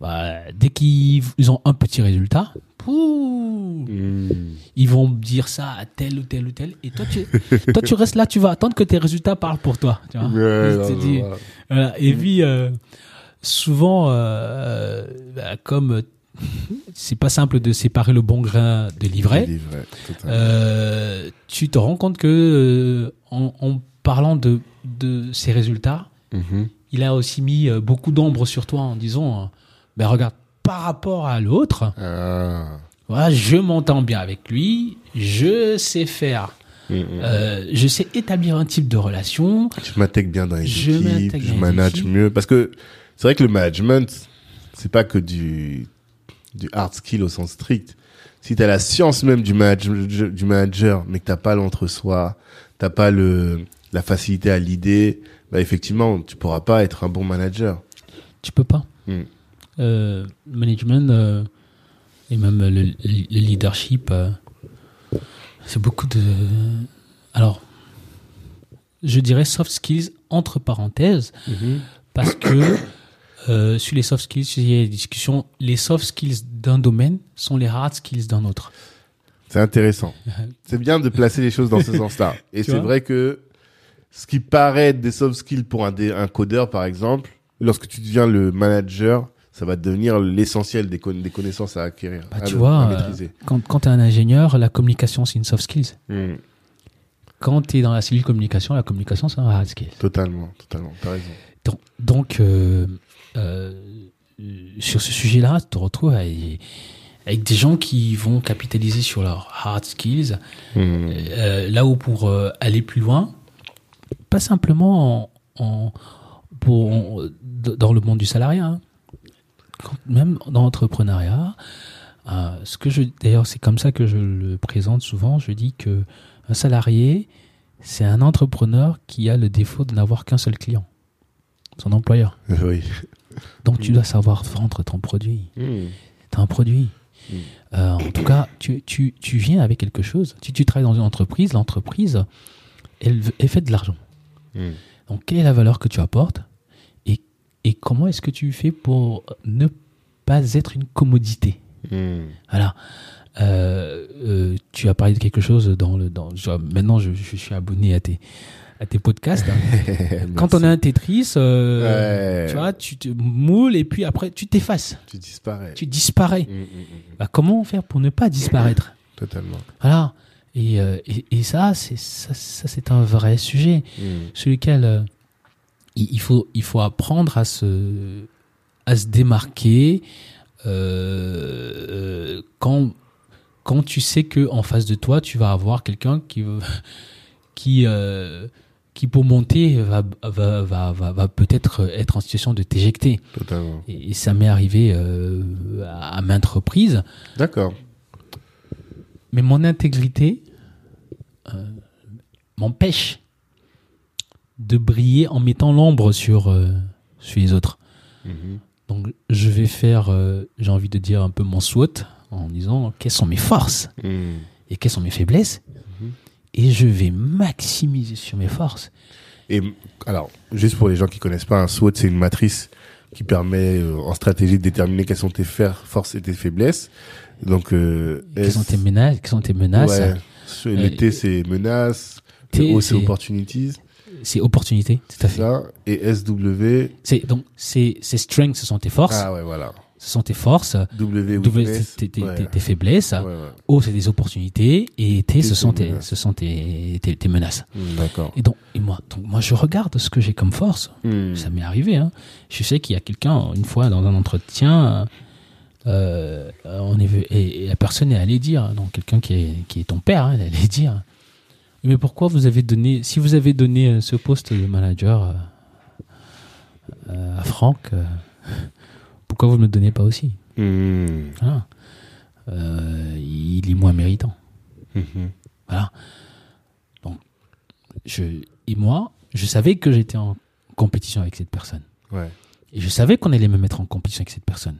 Bah, dès qu'ils ils ont un petit résultat, pouh, Hmm. ils vont dire ça à tel ou tel ou tel. Et toi, tu, toi, tu restes là, tu vas attendre que tes résultats parlent pour toi. Tu vois Ouais, voilà. Et puis, euh, souvent, euh, bah, comme c'est pas simple de séparer le bon grain de l'ivraie, euh, tu te rends compte que en, en parlant de, de ces résultats, Mhm. Il a aussi mis euh, beaucoup d'ombre sur toi en disant, euh, ben regarde, par rapport à l'autre, Ah. voilà, je m'entends bien avec lui, je sais faire, Hmm, hmm. euh, je sais établir un type de relation. je m'intègre bien dans les Je équipes, je manage équipes. mieux. Parce que c'est vrai que le management, c'est pas que du, du hard skill au sens strict. Si t'as la science même du, manage, du manager, mais que t'as pas l'entre-soi, t'as pas le, la facilité à l'idée, bah effectivement, tu pourras pas être un bon manager. Tu peux pas. Euh, management euh, et même le, le- le leadership, euh, c'est beaucoup de. Alors, je dirais soft skills entre parenthèses, parce que sur les soft skills, il y a des discussions. Les soft skills d'un domaine sont les hard skills d'un autre. C'est intéressant. C'est bien de placer les choses dans ce sens-là. Et c'est vrai que ce qui paraît être des soft skills pour un, dé- un codeur, par exemple, lorsque tu deviens le manager, ça va devenir l'essentiel des, con- des connaissances à acquérir, Bah, à, tu le- vois, euh. Quand, quand tu es un ingénieur, la communication, c'est une soft skills. Hmm. Quand tu es dans la cellule communication, la communication, c'est un hard skill. Totalement, totalement. T'as raison. Donc, donc, euh, euh, sur ce sujet-là, tu te retrouves avec, avec des gens qui vont capitaliser sur leurs hard skills, Hmm. là où pour aller plus loin, pas simplement en, en- pour, en- dans le monde du salariat, hein. Quand- même dans l'entrepreneuriat. euh, ce que je, d'ailleurs, c'est comme ça que je le présente souvent. Je dis que un salarié, c'est un entrepreneur qui a le défaut de n'avoir qu'un seul client, son employeur. Oui. Donc tu dois savoir vendre ton produit. Hmm. Tu as un produit. Mm. Euh, en tout cas, tu, tu, tu viens avec quelque chose. Si tu travailles dans une entreprise, l'entreprise, elle fait de l'argent. Hmm. Donc quelle est la valeur que tu apportes et, et comment est-ce que tu fais pour ne pas être une commodité? Hmm. Voilà. Euh, euh, tu as parlé de quelque chose dans le. Dans, maintenant, je, je suis abonné à tes, à tes podcasts. hein. Quand on a un Tetris, euh, Ouais. tu vois, tu te moules et puis après tu t'effaces, Tu disparais. tu disparais. Hmm. Bah, comment faire pour ne pas disparaître? Totalement. Voilà. Et, euh, et, et ça, c'est ça, ça, c'est un vrai sujet Hmm. sur lequel euh, il, il faut il faut apprendre à se à se démarquer euh, quand quand tu sais que en face de toi tu vas avoir quelqu'un qui qui euh, qui pour monter va va va va, va peut-être être en situation de t'éjecter Totalement. et, et ça m'est arrivé euh, à, à maintes reprises D'accord. mais mon intégrité euh, m'empêche de briller en mettant l'ombre sur, euh, sur les autres. Mhm. Donc je vais faire, euh, j'ai envie de dire un peu mon SWOT en disant quelles sont mes forces Hmm. et quelles sont mes faiblesses. Mhm. Et je vais maximiser sur mes forces. Et alors, juste pour les gens qui connaissent pas, un SWOT, c'est une matrice qui permet euh, en stratégie de déterminer quelles sont tes forces et tes faiblesses. Donc, euh, Quelles sont tes menaces, quelles sont tes menaces ouais, le Euh, T, c'est menaces. Le O, c'est opportunities. C'est opportunité, tout à fait. Ça. Et SW. C'est donc c'est strengths, ce sont tes forces, Ah ouais, voilà. ce sont tes forces. W, c'est tes, tes- faiblesses. Ouais, ouais. O, c'est des opportunités. Et T, ce sont, tes, menaces. ce sont tes, tes, tes menaces. Hmm, D'accord. Et donc, et moi, donc, moi, je regarde ce que j'ai comme force. Hmm. Ça m'est arrivé. Hein. Je sais qu'il y a quelqu'un, une fois, dans un entretien, euh, on est, et, et la personne est allée dire, donc quelqu'un qui est, qui est ton père, hein, elle allait dire Mais pourquoi vous avez donné, si vous avez donné euh, ce poste de manager euh, à Franck, euh, pourquoi vous ne me le donnez pas aussi? Voilà. Euh, il est moins méritant. Mhm. Voilà. Donc, je, et moi, je savais que j'étais en compétition avec cette personne. Ouais. Et je savais qu'on allait me mettre en compétition avec cette personne.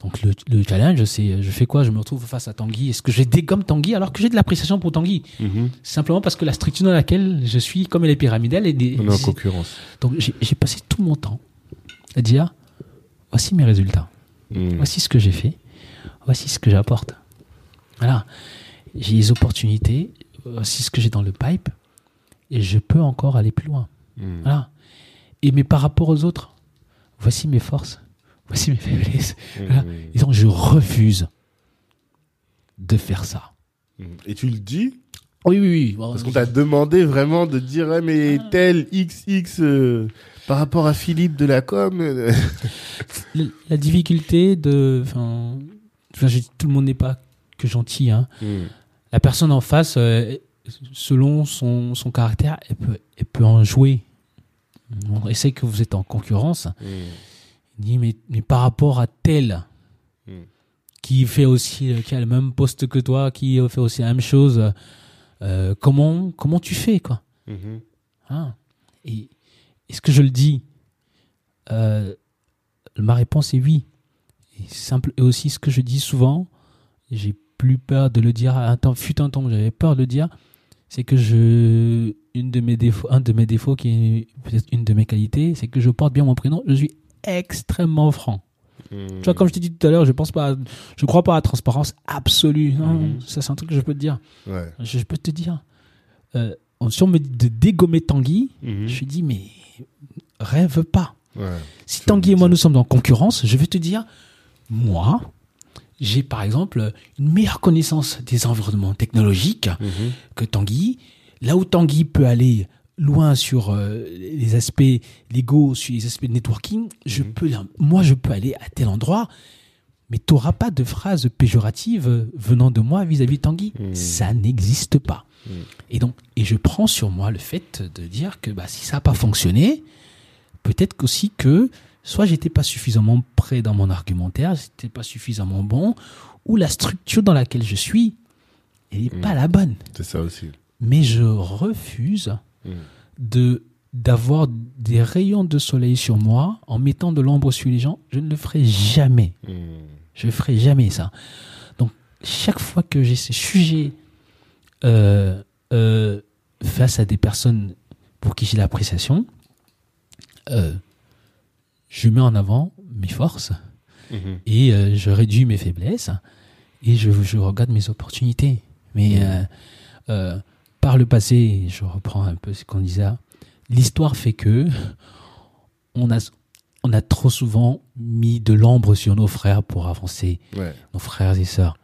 Donc le, le challenge, c'est je fais quoi? Je me retrouve face à Tanguy. Est-ce que je dégomme Tanguy alors que j'ai de l'appréciation pour Tanguy? Mhm. Simplement parce que la structure dans laquelle je suis, comme elle est pyramidale, et des, On est en concurrence. donc j'ai j'ai passé tout mon temps à dire voici mes résultats, Mhm. voici ce que j'ai fait, voici ce que j'apporte. Voilà, j'ai les opportunités, voici ce que j'ai dans le pipe, et je peux encore aller plus loin. Mhm. Voilà. Et mais par rapport aux autres, voici mes forces, voici mes faiblesses. Voilà. Mhm. Et donc je refuse de faire ça. Mhm. Et tu le dis Oui, oui, oui. Parce qu'on t'a demandé vraiment de dire, ouais, mais tel XX euh, par rapport à Philippe de la com. euh, La, difficulté de. Enfin, tout le monde n'est pas que gentil. Hein. La personne en face, euh, selon son, son caractère, elle peut, elle peut en jouer. On essaie que vous êtes en concurrence. Il dit, mais, mais par rapport à tel Mm. qui fait aussi, qui a le même poste que toi, qui fait aussi la même chose, euh, comment, comment tu fais, quoi? Hein? Et est-ce que je le dis Euh, Ma réponse est oui. Et, simple, et aussi, ce que je dis souvent, j'ai plus peur de le dire. Un temps, fut un temps où j'avais peur de le dire, c'est que je, une de mes défauts, un de mes défauts qui est peut-être une de mes qualités, c'est que je porte bien mon prénom. Je suis extrêmement franc. Mhm. Tu vois, comme je t'ai dit tout à l'heure, je pense pas, à- je crois pas à la transparence absolue. Non, Mhm. Ça, c'est un truc que je peux te dire. Ouais. Je, je peux te dire. Euh, si on me dit de dégommer Tanguy, Mhm. je dis, mais rêve pas. Ouais. Si Faut Tanguy et moi nous sommes en concurrence, je vais te dire, moi, j'ai par exemple une meilleure connaissance des environnements technologiques Mhm. que Tanguy. Là où Tanguy peut aller loin sur euh, les aspects légaux, sur les aspects de networking, je Mhm. peux, moi, je peux aller à tel endroit. Mais tu n'auras pas de phrases péjoratives euh, venant de moi vis-à-vis de Tanguy. Mhm. Ça n'existe pas. Mhm. Et donc, et je prends sur moi le fait de dire que bah, si ça n'a pas fonctionné, peut-être qu'aussi que soit j'étais pas suffisamment prêt dans mon argumentaire, j'étais pas suffisamment bon, ou la structure dans laquelle je suis, elle n'est pas la bonne. C'est ça aussi. Mais je refuse Mhm. de d'avoir des rayons de soleil sur moi en mettant de l'ombre sur les gens. Je ne le ferai jamais. Mhm. Je ferai jamais ça. Donc, chaque fois que j'ai ce sujet euh, euh, face à des personnes pour qui j'ai l'appréciation, euh, je mets en avant mes forces Mhm. et je réduis mes faiblesses et je, je regarde mes opportunités. Mais par le passé, je reprends un peu ce qu'on disait, l'histoire fait que on a, on a trop souvent mis de l'ombre sur nos frères pour avancer, Ouais. nos frères et sœurs.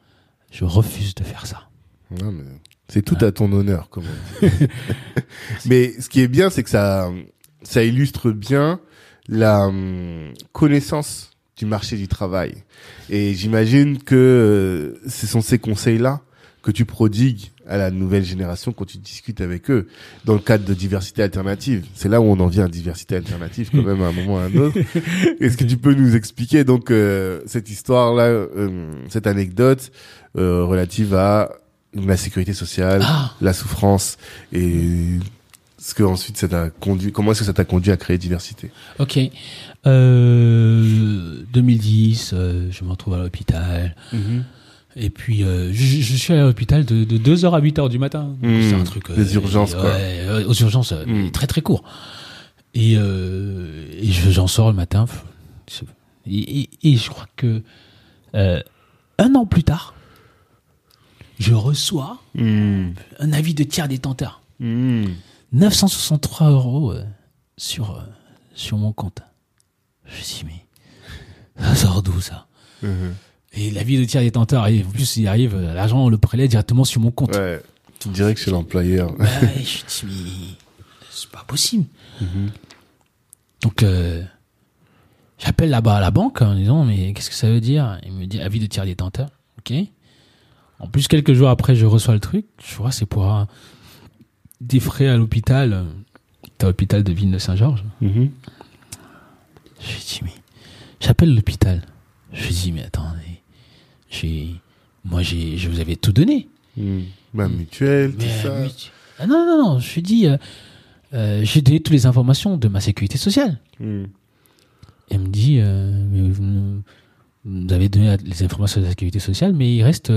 Je refuse de faire ça. Non, mais c'est tout à ton honneur, comme on dit. mais ce qui est bien, c'est que ça, ça illustre bien la hum, connaissance du marché du travail. Et j'imagine que euh, ce sont ces conseils-là que tu prodigues à la nouvelle génération quand tu discutes avec eux dans le cadre de diversité alternative. C'est là où on en vient à diversité alternative quand même à un moment ou à un autre. Est-ce que tu peux nous expliquer donc euh, cette histoire-là, euh, cette anecdote euh, relative à la sécurité sociale, Ah, la souffrance et ce que ensuite ça t'a conduit comment est-ce que ça t'a conduit à créer diversité? Ok. Euh, 2010, euh, je me retrouve à l'hôpital. Et puis, euh, je, je suis à l'hôpital de, de 2h à 8h du matin. Mmh, c'est un truc. des urgences, quoi. ouais, aux urgences, euh, Mmh. très très court. Et, euh, et je- j'en sors le matin. Et, et- et je crois que euh, un an plus tard, je reçois un avis de tiers détenteur. 963 euros euh, sur, euh, sur mon compte. Je me dis, mais ça sort d'où ça? Et l'avis de tiers détenteur arrive. En plus, il arrive, l'argent, on le prélève directement sur mon compte. ouais tu dirais que c'est l'employeur Ouais, je dis, mais c'est pas possible. Donc, euh, j'appelle là-bas à la banque en disant, mais qu'est-ce que ça veut dire? Il me dit avis de tiers détenteur. Ok. En plus, quelques jours après, je reçois le truc. Je vois, c'est pour un- des frais à l'hôpital. T'es à l'hôpital de Ville-de-Saint-Georges. Mhm. Je lui dis, mais j'appelle l'hôpital. Je lui dis, mais attendez, moi, j'ai, je vous avais tout donné. Mhm. Ma mutuelle, tout ça. ah non, non, non, je lui dis, euh, euh, j'ai donné toutes les informations de ma sécurité sociale. Mhm. Elle me dit, euh, vous, vous avez donné les informations de la sécurité sociale, mais il reste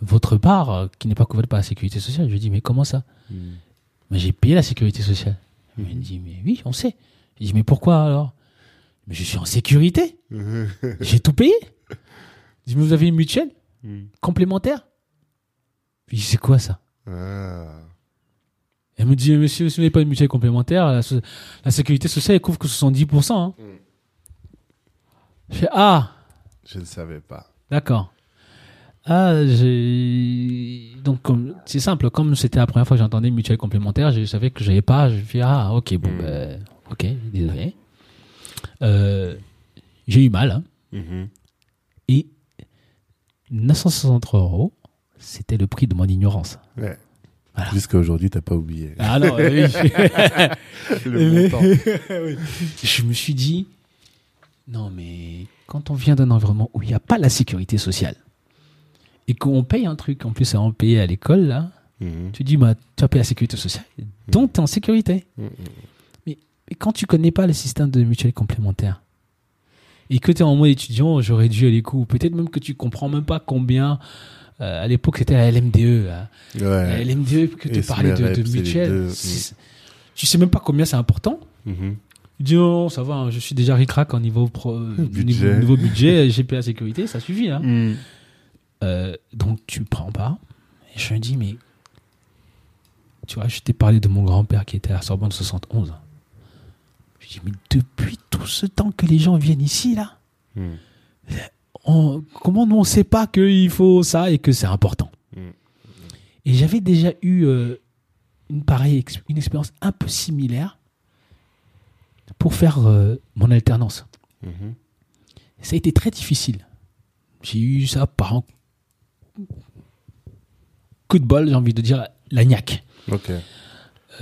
votre part qui n'est pas couverte par la sécurité sociale. Je lui dis, mais comment ça? Mhm. Mais j'ai payé la sécurité sociale. Elle me dit, mais oui, on sait. Je dis, mais pourquoi alors? Mais je suis en sécurité. J'ai tout payé. Je dis, vous avez une mutuelle Mhm. complémentaire Je dis, c'est quoi ça? Ah. Elle me dit, monsieur, si vous n'avez pas une mutuelle complémentaire, la, so- la sécurité sociale elle couvre que 70%. Hein. Mm. Je fais, ah, Je ne savais pas. d'accord. Ah, j'ai. Donc, c'est simple, comme c'était la première fois que j'entendais une mutuelle complémentaire, je savais que j'avais pas. Je fais, ah, ok, bon, Mm. ben, ok, désolé. Euh, j'ai eu mal, hein. Mhm. Et 963 euros, c'était le prix de mon ignorance. Ouais. Voilà. Jusqu'à aujourd'hui, t'as pas oublié Ah non, oui. le montant. je me suis dit, non mais quand on vient d'un environnement où il n'y a pas la sécurité sociale et qu'on paye un truc, en plus à en payer à l'école, là, Mhm. tu dis, bah, tu as payé la sécurité sociale, donc tu es en sécurité. Mhm. Mais quand tu connais pas le système de mutuelle complémentaire et que tu es en mode étudiant, j'aurais dû les coups, peut-être même que tu comprends même pas combien, euh, à l'époque c'était la LMDE. La Ouais. LMDE que tu parlais de, de c'est- tu sais même pas combien c'est important. Il dit non, ça va, hein, je suis déjà ric-rac en niveau, pro, Budget. niveau, niveau budget, GPA sécurité, ça suffit. Hein. Mhm. Euh, donc tu prends pas. Et je me dis, mais tu vois, je t'ai parlé de mon grand-père qui était à Sorbonne 71. Je dis, mais depuis tout ce temps que les gens viennent ici, là, Mhm. on- comment nous on sait pas qu'il faut ça et que c'est important? Mm. Et j'avais déjà eu euh, une pareille une expérience un peu similaire pour faire euh, mon alternance. Mhm. Ça a été très difficile. J'ai eu ça par un coup de bol, j'ai envie de dire la niaque. Ok.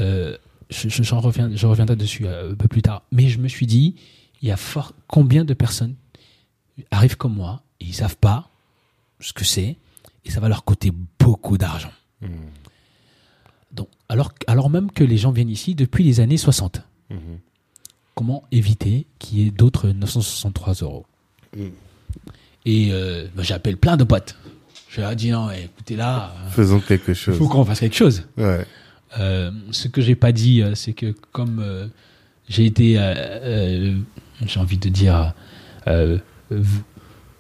Euh, je, je- j'en reviens, je reviendrai dessus euh, un peu plus tard. Mais je me suis dit, il y a fort, combien de personnes arrivent comme moi et ils savent pas ce que c'est et ça va leur coûter beaucoup d'argent. Donc, alors, alors même que les gens viennent ici depuis les années 60. Mhm. Comment éviter qu'il y ait d'autres 963 euros? Mhm. Et euh, bah, j'appelle plein de potes. Je leur dis non, écoutez là, Faisons quelque il chose. faut qu'on fasse quelque chose. Ouais. Euh, ce que j'ai pas dit, euh, c'est que comme euh, j'ai été, euh, euh, j'ai envie de dire, euh,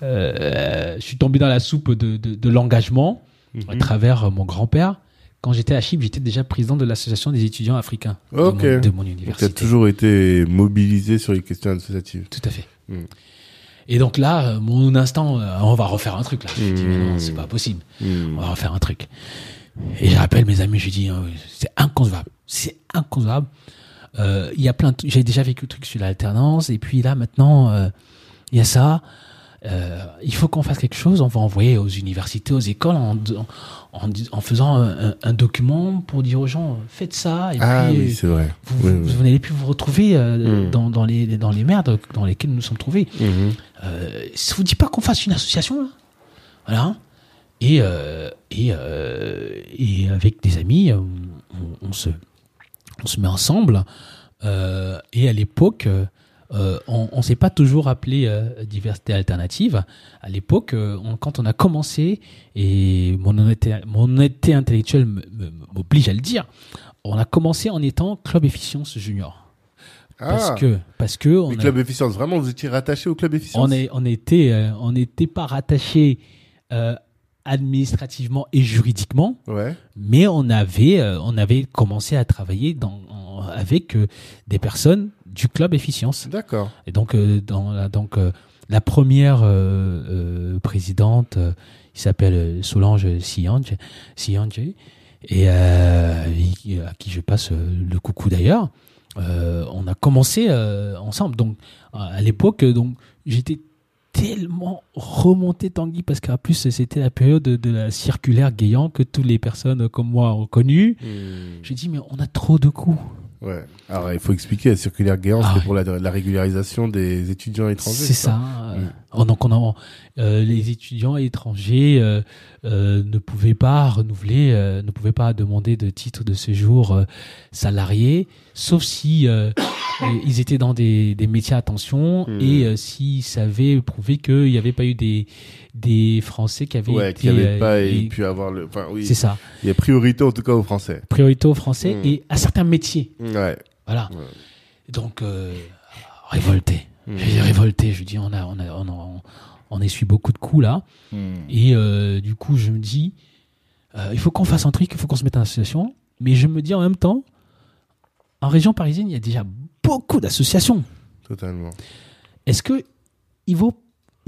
euh, je suis tombé dans la soupe de, de, de l'engagement à Mhm. travers mon grand-père. Quand j'étais à Chypre, j'étais déjà président de l'association des étudiants africains de mon- de, mon, Donc, tu as université. toujours été mobilisé sur les questions associatives. Tout à fait. Mm. Et donc là, mon instant, on va refaire un truc là. Je me dis, mais non, Mm. c'est pas possible. Mhm. on va refaire un truc. Et je rappelle mes amis, je dis, euh, c'est inconcevable. C'est inconcevable. Euh, Il y a plein J'ai déjà vécu le truc sur l'alternance, et puis là, maintenant, euh, il y a ça. Euh, il faut qu'on fasse quelque chose. On va envoyer aux universités, aux écoles, en, en, en faisant un, document pour dire aux gens, faites ça, et Ah puis oui, c'est vrai. vous, Oui, vous- oui. vous n'allez plus vous retrouver euh, Mm. dans, dans, les, dans les merdes dans lesquelles nous nous sommes trouvés. Euh, ça vous dit pas qu'on fasse une association là? Voilà. Et, euh, et, euh, et avec des amis, euh, on, on se, on se met ensemble. Et à l'époque, euh, on ne s'est pas toujours appelé euh, diversité alternative. À l'époque, euh, quand on a commencé, et mon honnêteté, mon honnêteté intellectuelle m'oblige à le dire, on a commencé en étant Club Efficience Junior. Parce Ah, que, parce que on les a- efficience, vraiment, vous étiez rattaché au club efficience? On est, on était, on n'était pas rattaché administrativement et juridiquement, Ouais. mais on avait, euh, on avait commencé à travailler dans, en- avec euh, des personnes du club efficience. D'accord. Et donc, euh, dans la, donc euh, la première euh, euh, présidente, euh, il s'appelle euh, Solange Siange, Siange, et euh, il- à qui je passe euh, le coucou d'ailleurs. Euh, on a commencé euh, ensemble. Donc, à l'époque, donc j'étais tellement remonté Tanguy parce qu'en plus c'était la période de, de la circulaire Guéant que toutes les personnes comme moi ont connue. Hmm. J'ai dit mais on a trop de coups. Ouais. Alors, il faut expliquer, la circulaire Guéant, Ah ouais. pour la, la régularisation des étudiants étrangers. C'est ça. Mm. Euh, donc on a, euh, les étudiants étrangers euh, euh, ne pouvaient pas renouveler, euh, ne pouvaient pas demander de titre de séjour euh, salarié, sauf si euh, ils étaient dans des, des métiers à tension Mm. et euh, s'ils savaient prouver qu'il n'y avait pas eu des, des Français qui avaient Ouais, été... qui n'avaient euh, pas et- pu avoir le, enfin, oui. C'est ça. Il y a priorité, en tout cas, aux Français. Priorité aux Français Mm. et à certains métiers. Ouais. Voilà. Ouais. Donc, euh, révolté. Mm. J'ai révolté. Je dis, on a, on a, on a- on essuie beaucoup de coups là. Hmm. Et euh, du coup, je me dis, euh, il faut qu'on fasse un truc, il faut qu'on se mette en association. Mais je me dis en même temps, en région parisienne, il y a déjà beaucoup d'associations. Totalement. Est-ce que il vaut,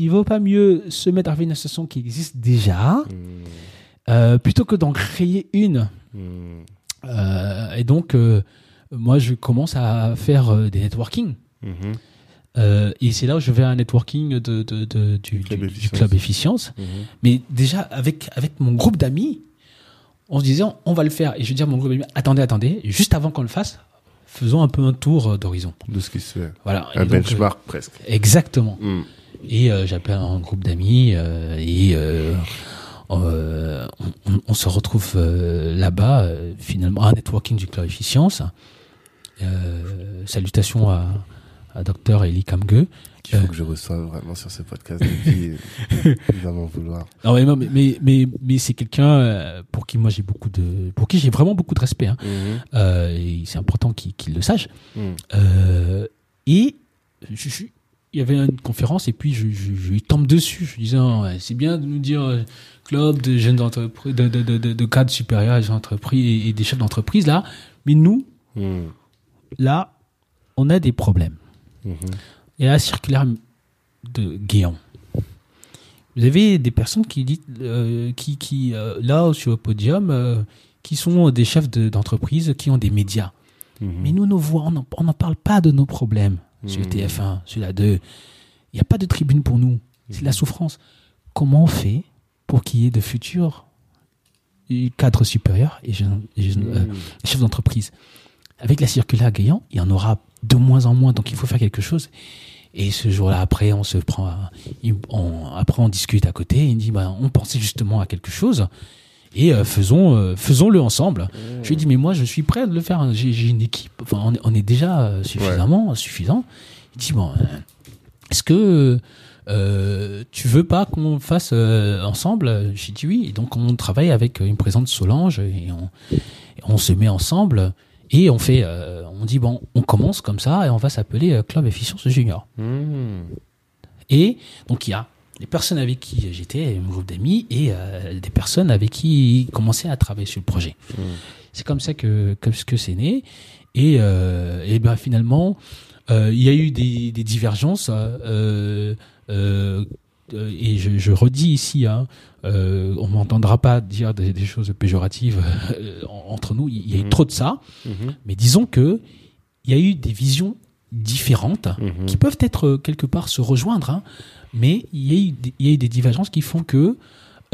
il vaut pas mieux se mettre avec une association qui existe déjà Hmm. euh, plutôt que d'en créer une Hmm. Euh, Et donc, euh, moi, je commence à faire des networking. Euh, et c'est là où je vais à un networking de, de- de- du, Club du- du Efficience. club Efficience. Mais déjà, avec, avec mon groupe d'amis, on se disait, on, on va le faire. Et je dis à mon groupe d'amis, attendez, attendez, juste avant qu'on le fasse, faisons un peu un tour d'horizon. De ce qui se fait. Voilà. Un donc, benchmark, presque. exactement. Hmm. Et euh, j'appelle un groupe d'amis euh, et euh, euh, on, on- se retrouve euh, là-bas, euh, finalement, à un networking du. Euh, salutations à, à Dr. Eli Kamge. Qu'il faut que je reçoive vraiment sur ce podcast. depuis, il va m'en vouloir. Non, mais, non, mais, mais, mais, mais c'est quelqu'un pour qui moi j'ai beaucoup de, pour qui j'ai vraiment beaucoup de respect. Hein. Euh, et c'est important qu'il qu'il le sache. Hmm. Euh, et je, je- il y avait une conférence et puis je, je, je lui tombe dessus. Je lui disais, Ah, ouais, c'est bien de nous dire euh, club de jeunes entreprises, de, de, de, de, cadres supérieurs des entreprises et, et des chefs d'entreprise là, mais nous Hmm. là, on a des problèmes. Mhm. Et la circulaire de Guéant. Vous avez des personnes qui disent, euh, qui, qui euh, là sur le podium, euh, qui sont des chefs de- d'entreprise, qui ont des médias. Mhm. Mais nous, nos voix, on n'en parle pas de nos problèmes sur Mhm. TF1, sur la 2. Il n'y a pas de tribune pour nous. C'est la souffrance. Comment on fait pour qu'il y ait de futurs cadres supérieurs et jeunes- et jeunes, euh, Hmm. chefs d'entreprise? Avec la circulaire Guéant, il y en aura de moins en moins, donc il faut faire quelque chose. Et ce jour-là, après, on se prend, on- après on discute à côté. Et il me dit, bah, on pensait justement à quelque chose et euh, faisons, euh, faisons-le ensemble. Je lui dis, mais moi, je suis prêt à le faire. J'ai j'ai une équipe. Enfin, on est, on est déjà euh, suffisamment suffisant. Il dit, bon, est-ce que tu veux pas qu'on fasse euh, ensemble? J'ai dit oui. Et donc, on travaille avec une présente Solange et on, et on se met ensemble et on fait, on dit bon, on commence comme ça et on va s'appeler Club Efficience Junior. Hmm. Et donc il y a des personnes avec qui j'étais, un groupe d'amis, et euh, des personnes avec qui commençaient à travailler sur le projet. Mm. C'est comme ça que, comme ce que c'est né. Et, euh, et ben finalement, euh, il y a eu des, des divergences. euh, euh, euh, et je, je redis ici, hein, euh, on m'entendra pas dire des, des choses péjoratives euh, en- entre nous. Il y a eu Mhm. trop de ça. Mhm. Mais disons que il y a eu des visions différentes Mhm. qui peuvent être quelque part se rejoindre, hein, mais il y, a eu des, il y a eu des divergences qui font que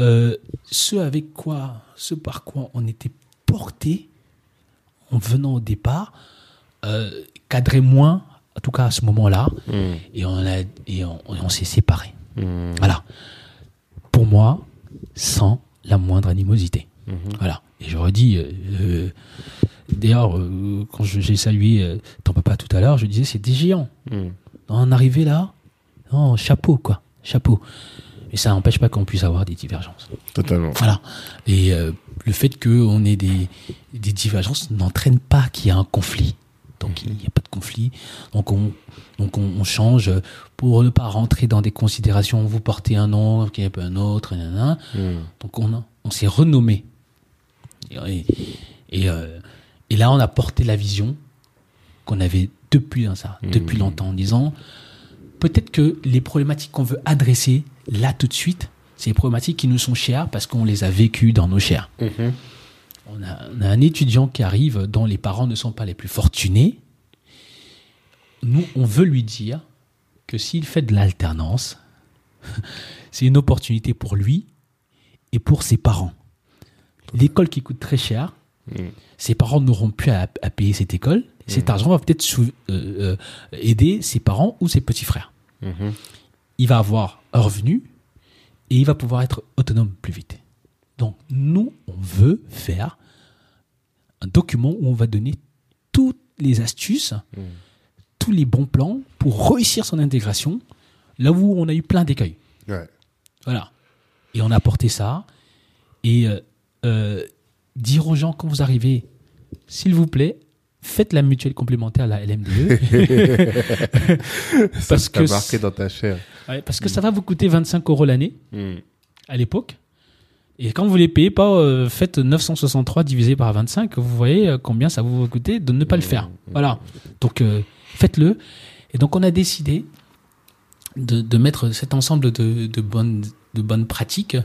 euh, ce avec quoi, ce par quoi on était porté en venant au départ, euh, cadrait moins, en tout cas à ce moment-là, Hmm. et on, a, et on, on s'est séparés. Hmm. Voilà. Pour moi, sans la moindre animosité. Mhm. Voilà. Et je redis, euh, euh, d'ailleurs, euh, quand j'ai salué ton papa tout à l'heure, je disais c'est des géants. Hmm. En arriver là, non, chapeau, quoi. Chapeau. Mais ça n'empêche pas qu'on puisse avoir des divergences. Totalement. Voilà. Et euh, le fait qu'on ait des, des divergences n'entraîne pas qu'il y a un conflit. Donc il n'y a pas de conflit. Donc on, donc on, on change pour ne pas rentrer dans des considérations. Vous portez un nom, a pas un autre. Hmm. Donc on, s'est renommé. Et, et, euh, et là, on a porté la vision qu'on avait depuis hein, ça, depuis Mhm. longtemps, en disant peut-être que les problématiques qu'on veut adresser là tout de suite, c'est les problématiques qui nous sont chères parce qu'on les a vécues dans nos chairs. Mhm. On a, on a un étudiant qui arrive dont les parents ne sont pas les plus fortunés. Nous, on veut lui dire que s'il fait de l'alternance, c'est une opportunité pour lui et pour ses parents. L'école qui coûte très cher, Mm. ses parents n'auront plus à, à payer cette école. Cet argent va peut-être euh, euh, aider ses parents ou ses petits frères. Mhm. Il va avoir un revenu et il va pouvoir être autonome plus vite. Donc, nous, on veut faire un document où on va donner toutes les astuces, tous les bons plans pour réussir son intégration, là où on a eu plein d'écueils. Ouais. Voilà. Et on a apporté ça. Et euh, euh, dire aux gens quand vous arrivez, s'il vous plaît, faites la mutuelle complémentaire à la LMDE. Parce que marqué dans ta chair. Ouais, parce que ça va vous coûter 25 euros l'année Mm. à l'époque. Et quand vous les payez pas, euh, faites 963 divisé par 25, vous voyez euh, combien ça vous va coûter de ne pas le faire. Voilà. Donc euh, faites-le. Et donc on a décidé de, de mettre cet ensemble de, de bonnes, de bonnes pratiques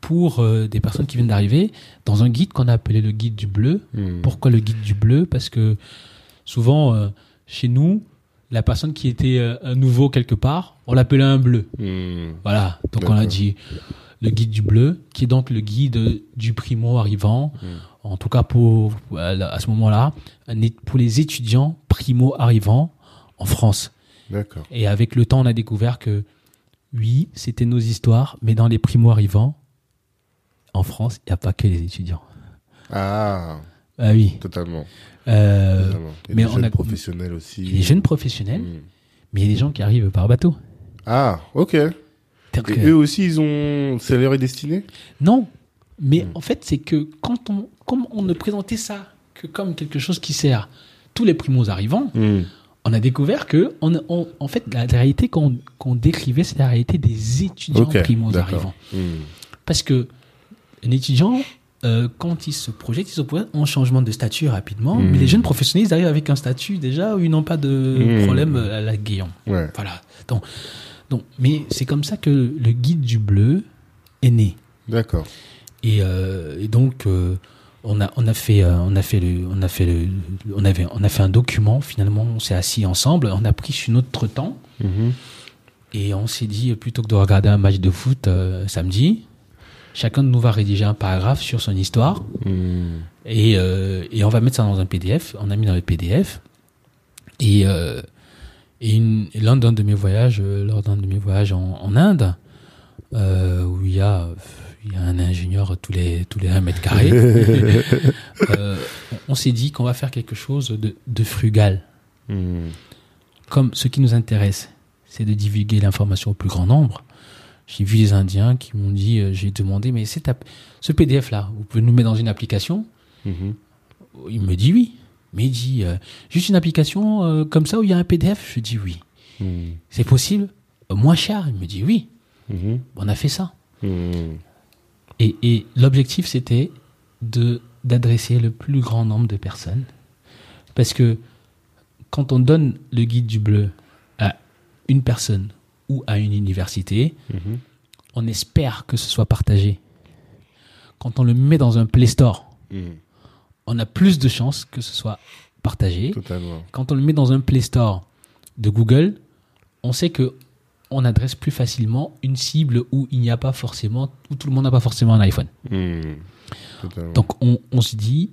pour euh, des personnes qui viennent d'arriver dans un guide qu'on a appelé le guide du bleu. Mm. Pourquoi le guide du bleu? Parce que souvent, euh, chez nous, la personne qui était euh, un nouveau quelque part, on l'appelait un bleu. Mm. Voilà, donc on a dit le guide du bleu, qui est donc le guide du primo arrivant, en tout cas pour à ce moment-là, pour les étudiants primo arrivants en France. D'accord. Et avec le temps, on a découvert que oui, c'était nos histoires, mais dans les primo arrivants, en France, il n'y a pas que les étudiants. Ah, Ah oui. totalement. Euh, totalement. Et mais les on jeunes a- professionnels aussi. il y a les jeunes professionnels, Mm. mais il y a des gens qui arrivent par bateau. Ah, ok. Et Donc, eux euh, aussi, ils ont. C'est leur est destiné Non, mais Hmm. en fait, c'est que quand on, comme on ne présentait ça que comme quelque chose qui sert tous les primos arrivants, Mm. on a découvert que, on, on- en fait, la, la réalité qu'on qu'on décrivait, c'est la réalité des étudiants Ok. primos arrivants. Parce que un étudiant, euh, quand il se projette, il se projette en changement de statut rapidement. Hmm. Mais les jeunes professionnels, ils arrivent avec un statut déjà où ils n'ont pas de Hmm. problème à la. Ouais. Voilà. Donc, donc, mais c'est comme ça que le guide du bleu est né. D'accord. Et, euh, et donc euh, on a on a fait on a fait le on a fait le on avait on a fait un document finalement on s'est assis ensemble on a pris sur notre temps Mhm. et on s'est dit plutôt que de regarder un match de foot samedi chacun de nous va rédiger un paragraphe sur son histoire. Mm. et, euh, et on va mettre ça dans un PDF on a mis dans le PDF et euh, et, l'un d'un de mes voyages euh, lors d'un de mes voyages en, en Inde euh, où il y a il y a un ingénieur tous les tous les 1 mètre carré euh, on, on s'est dit qu'on va faire quelque chose de, de frugal. Mm. comme ce qui nous intéresse c'est de divulguer l'information au plus grand nombre j'ai vu des Indiens qui m'ont dit euh, j'ai demandé mais c'est ce PDF là vous pouvez nous mettre dans une application? Mhm. il me dit oui. Mais il dit, euh, juste une application euh, comme ça où il y a un PDF Je dis oui. Mm. C'est possible? Moins cher? Il me dit oui. Mhm. On a fait ça. Et, et l'objectif, c'était de d'adresser le plus grand nombre de personnes. Parce que quand on donne le guide du bleu à une personne ou à une université, Mhm. on espère que ce soit partagé. Quand on le met dans un Play Store, Mm. on a plus de chances que ce soit partagé. Totalement. quand on le met dans un Play Store de Google, on sait que on adresse plus facilement une cible où il n'y a pas forcément, où tout le monde n'a pas forcément un iPhone. Totalement. Donc on, on se dit,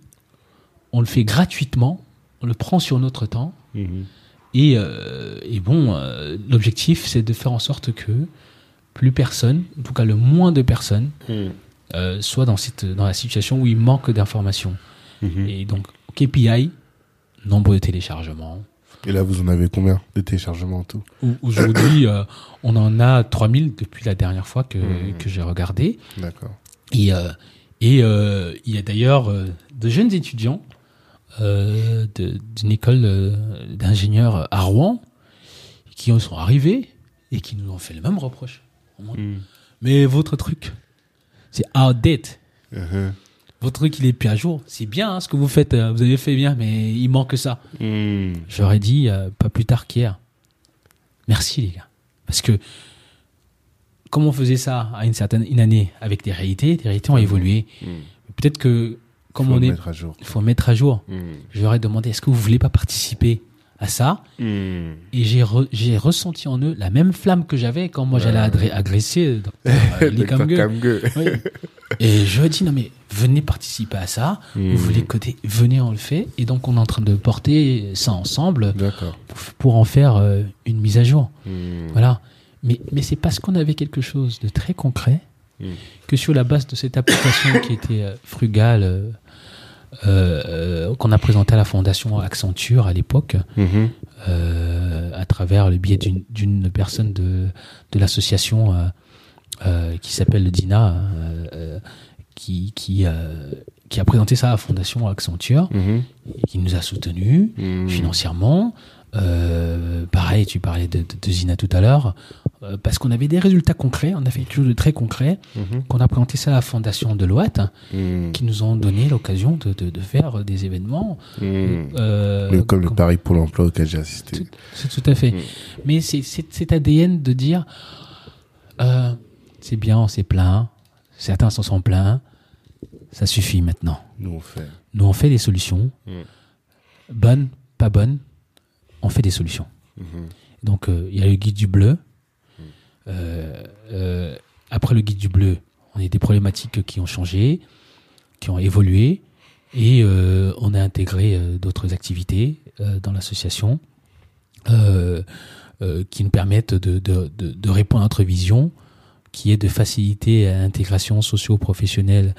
on le fait gratuitement, on le prend sur notre temps, Mhm. Et, euh, et bon, euh, l'objectif c'est de faire en sorte que plus personne, en tout cas le moins de personnes, Mm. euh, soit dans, cette, dans la situation où il manque d'informations. Mhm. Et donc KPI, nombre de téléchargements, Et là, vous en avez combien de téléchargements en tout? Au- Aujourd'hui, euh, on en a 3000 depuis la dernière fois que, que j'ai regardé. D'accord. Et, euh, et euh, il y a d'ailleurs euh, de jeunes étudiants euh, d'une école euh, d'ingénieurs à Rouen qui sont arrivés et qui nous ont fait le même reproche. Mm. Mais votre truc, c'est outdated. Mhm. Votre truc, il est plus à jour. C'est bien hein, ce que vous faites, euh, vous avez fait bien, mais il manque ça. Mm. J'aurais dit euh, pas plus tard qu'hier. Merci les gars. Parce que comme on faisait ça à une certaine une année avec des réalités, les réalités ont évolué. Mm. Peut-être que comme Faut on est, il faut mettre à jour. Mm. Je leur ai demandé est-ce que vous voulez pas participer à ça? Hmm. Et j'ai re- j'ai ressenti en eux la même flamme que j'avais quand moi j'allais agresser euh, euh. Kam-ge. Oui. Et je lui ai dit, non mais venez participer à ça, Hmm. vous voulez coder, venez on le fait. Et donc on est en train de porter ça ensemble pour, pour en faire euh, une mise à jour. Hmm. Voilà. Mais, mais c'est parce qu'on avait quelque chose de très concret que sur la base de cette application qui était euh, frugale, euh, qu'on a présentée à la fondation Accenture à l'époque, Mhm. euh, à travers le biais d'une- personne de, de l'association euh, qui s'appelle Dina, qui, qui, qui a présenté ça à la fondation Accenture, Mhm. et qui nous a soutenus Mhm. financièrement. Pareil, tu parlais de, de, de Zina tout à l'heure, euh, parce qu'on avait des résultats concrets, on a fait quelque chose de très concret, Mhm. qu'on a présenté ça à la fondation de l'Ouest, Mhm. qui nous ont donné l'occasion de, de, de faire des événements. Mhm. euh, Le- comme le comme- pari pour l'emploi auquel j'ai assisté. c'est tout à fait. Mais c'est cet ADN de dire, euh, c'est bien, on s'est plaint, certains s'en sont plaints, ça suffit maintenant. Nous on fait. Nous, on fait des solutions, bonnes, pas bonnes, on fait des solutions. Donc, il y a le guide du bleu. Euh, euh, après le guide du bleu, on a des problématiques qui ont changé, qui ont évolué, et euh, on a intégré d'autres activités dans l'association qui nous permettent de, de, de, de répondre à notre vision, qui est de faciliter l'intégration socio-professionnelle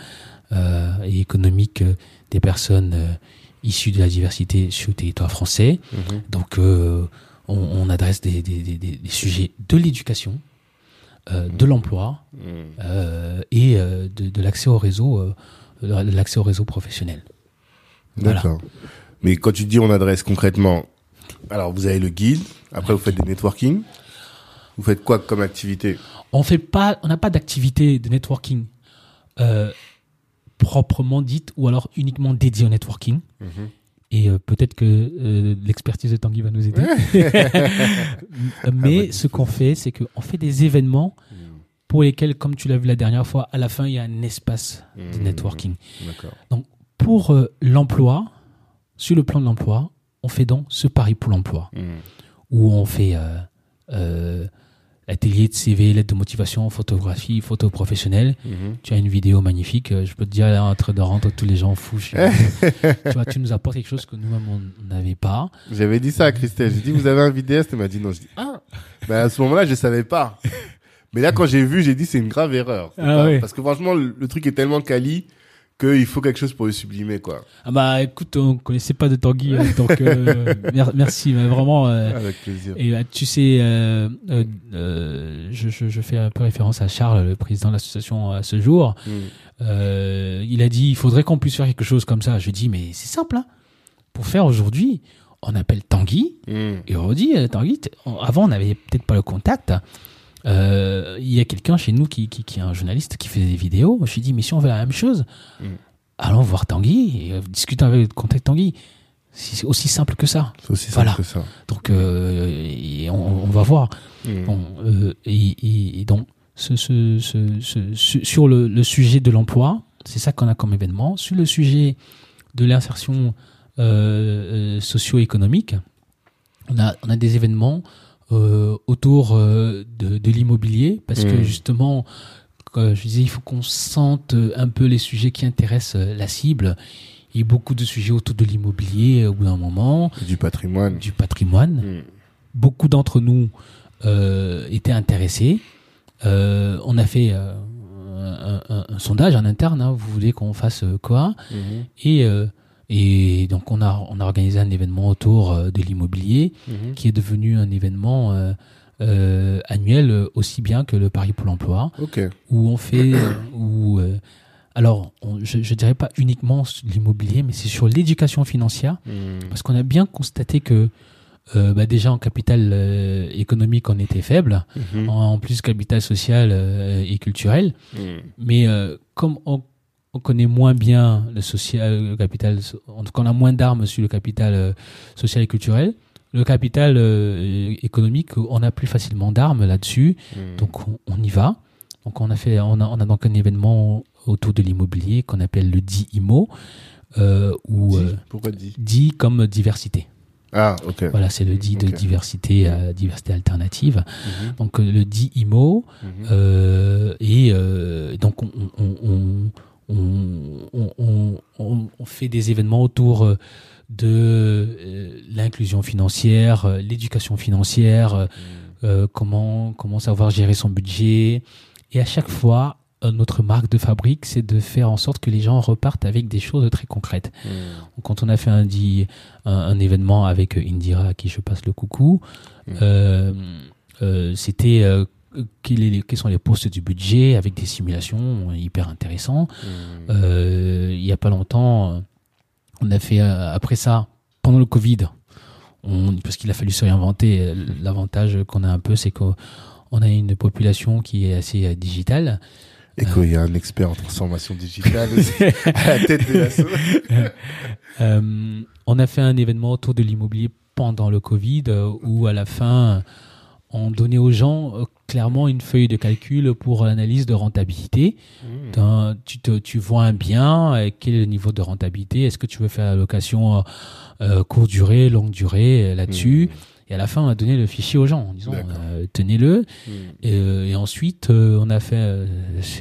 et économique des personnes issues de la diversité sur le territoire français. Mhm. Donc, on, on adresse des, des, des, des- des sujets de l'éducation, euh, de l'emploi Mhm. euh, et euh, de, de l'accès au réseau, euh, l'accès au réseau professionnel. Voilà. D'accord. Mais quand tu dis on adresse concrètement, alors vous avez le guide, après vous faites des networking. Vous faites quoi comme activité? On fait pas, on n'a pas d'activité de networking euh, proprement dite ou alors uniquement dédiée au networking. Et euh, peut-être que euh, l'expertise de Tanguy va nous aider. Mais ce qu'on fait, c'est qu'on fait des événements pour lesquels, comme tu l'as vu la dernière fois, à la fin, il y a un espace de Mhm. networking. D'accord. Pour euh, l'emploi, sur le plan de l'emploi, on fait donc ce pari pour l'emploi, Mhm. où on fait euh, euh, atelier de CV, lettre de motivation, photographie, photo professionnelle. Mhm. Tu as une vidéo magnifique. euh, Je peux te dire, là, en train de rendre tous les gens fous. Je- tu vois, tu nous apportes quelque chose que nous-mêmes, on n'avait pas. J'avais dit ça à Christelle. J'ai dit, vous avez un vidéaste? Elle m'a dit non. Je dis, ah. Ben, à ce moment-là, je savais pas. Mais là, quand j'ai vu, j'ai dit, c'est une grave erreur. Ah pas-. Parce que franchement, le, le truc est tellement quali qu'il faut quelque chose pour le sublimer, quoi. Ah bah écoute, on connaissait pas de Tanguy, euh, donc euh, mer- merci, mais vraiment. euh, Avec plaisir. Et tu sais, je, je, je fais un peu référence à Charles, le président de l'association à ce jour. Euh, il a dit, il faudrait qu'on puisse faire quelque chose comme ça. Je lui ai dit, mais c'est simple. Hein. Pour faire aujourd'hui, on appelle Tanguy Mhm. et on dit, Tanguy, avant on n'avait peut-être pas le contact. Euh, Il y a quelqu'un chez nous qui, qui, qui est un journaliste qui fait des vidéos. Je lui ai dit, mais si on veut la même chose, Mm. allons voir Tanguy et euh, discutons avec le contact Tanguy. C'est aussi simple que ça. C'est aussi Voilà. simple que ça. Donc, euh, et on, on va voir. Bon, euh, et, donc, ce, ce, ce, ce- su- sur le, le sujet de l'emploi, c'est ça qu'on a comme événement. Sur le sujet de l'insertion socio-économique, on a, on a des événements autour euh, de, de l'immobilier, parce que Mhm. justement, comme je disais, il faut qu'on sente un peu les sujets qui intéressent euh, la cible. Il y a beaucoup de sujets autour de l'immobilier au bout d'un moment, Du patrimoine. du patrimoine Mhm. beaucoup d'entre nous euh, étaient intéressés. Euh, on a fait euh, un, un- un sondage en interne. hein, vous voulez qu'on fasse euh, quoi? Mhm. Et euh, et donc on a on a organisé un événement autour euh, de l'immobilier Mhm. qui est devenu un événement euh, euh, annuel aussi bien que le Paris pour l'emploi Ok. où on fait où euh, alors on- je je dirais pas uniquement l'immobilier mais c'est sur l'éducation financière Mhm. parce qu'on a bien constaté que euh, bah déjà en capital euh, économique on était faible, Mhm. en, en plus capital social euh, et culturel, Mhm. mais euh, comme on, on connaît moins bien le social, le capital, en tout cas on a moins d'armes sur le capital euh, social et culturel, le capital euh, économique on a plus facilement d'armes là-dessus, Mhm. donc on, on y va. Donc on a fait, on a, on a donc un événement autour de l'immobilier qu'on appelle le DIMO, euh, ou Pourquoi dit dit comme diversité. Ah, ok. Voilà, c'est le dit de diversité, euh, diversité alternative. Mhm, Donc le dit IMO, mhm. euh, et euh, donc on, on, on, on, on, on- on- on fait des événements autour euh, de euh, l'inclusion financière, euh, l'éducation financière, euh, euh, comment comment savoir gérer son budget. Et à chaque fois, notre marque de fabrique, c'est de faire en sorte que les gens repartent avec des choses très concrètes. Donc, Quand on a fait un, un, un événement avec Indira, à qui je passe le coucou, euh, euh, c'était quels, les- quels sont les postes du budget avec des simulations hyper intéressants. Mhm. Euh, il y a pas longtemps, euh, on a fait euh, après ça, pendant le Covid, on, parce qu'il a fallu se réinventer. euh, L'avantage qu'on a un peu, c'est qu'on on a une population qui est assez euh, digitale. Et qu'il y a un expert en transformation digitale aussi, à la tête de l'assaut. Euh, on a fait un événement autour de l'immobilier pendant le Covid euh, où à la fin on donnait aux gens euh, clairement une feuille de calcul pour l'analyse de rentabilité. D'un- tu, te, tu vois un bien, euh, quel est le niveau de rentabilité? Est-ce que tu veux faire la location euh, euh, courte durée, longue durée euh, là-dessus? Et à la fin, on a donné le fichier aux gens en disant euh, tenez-le. Mhm. Et, et ensuite, euh, on a fait euh,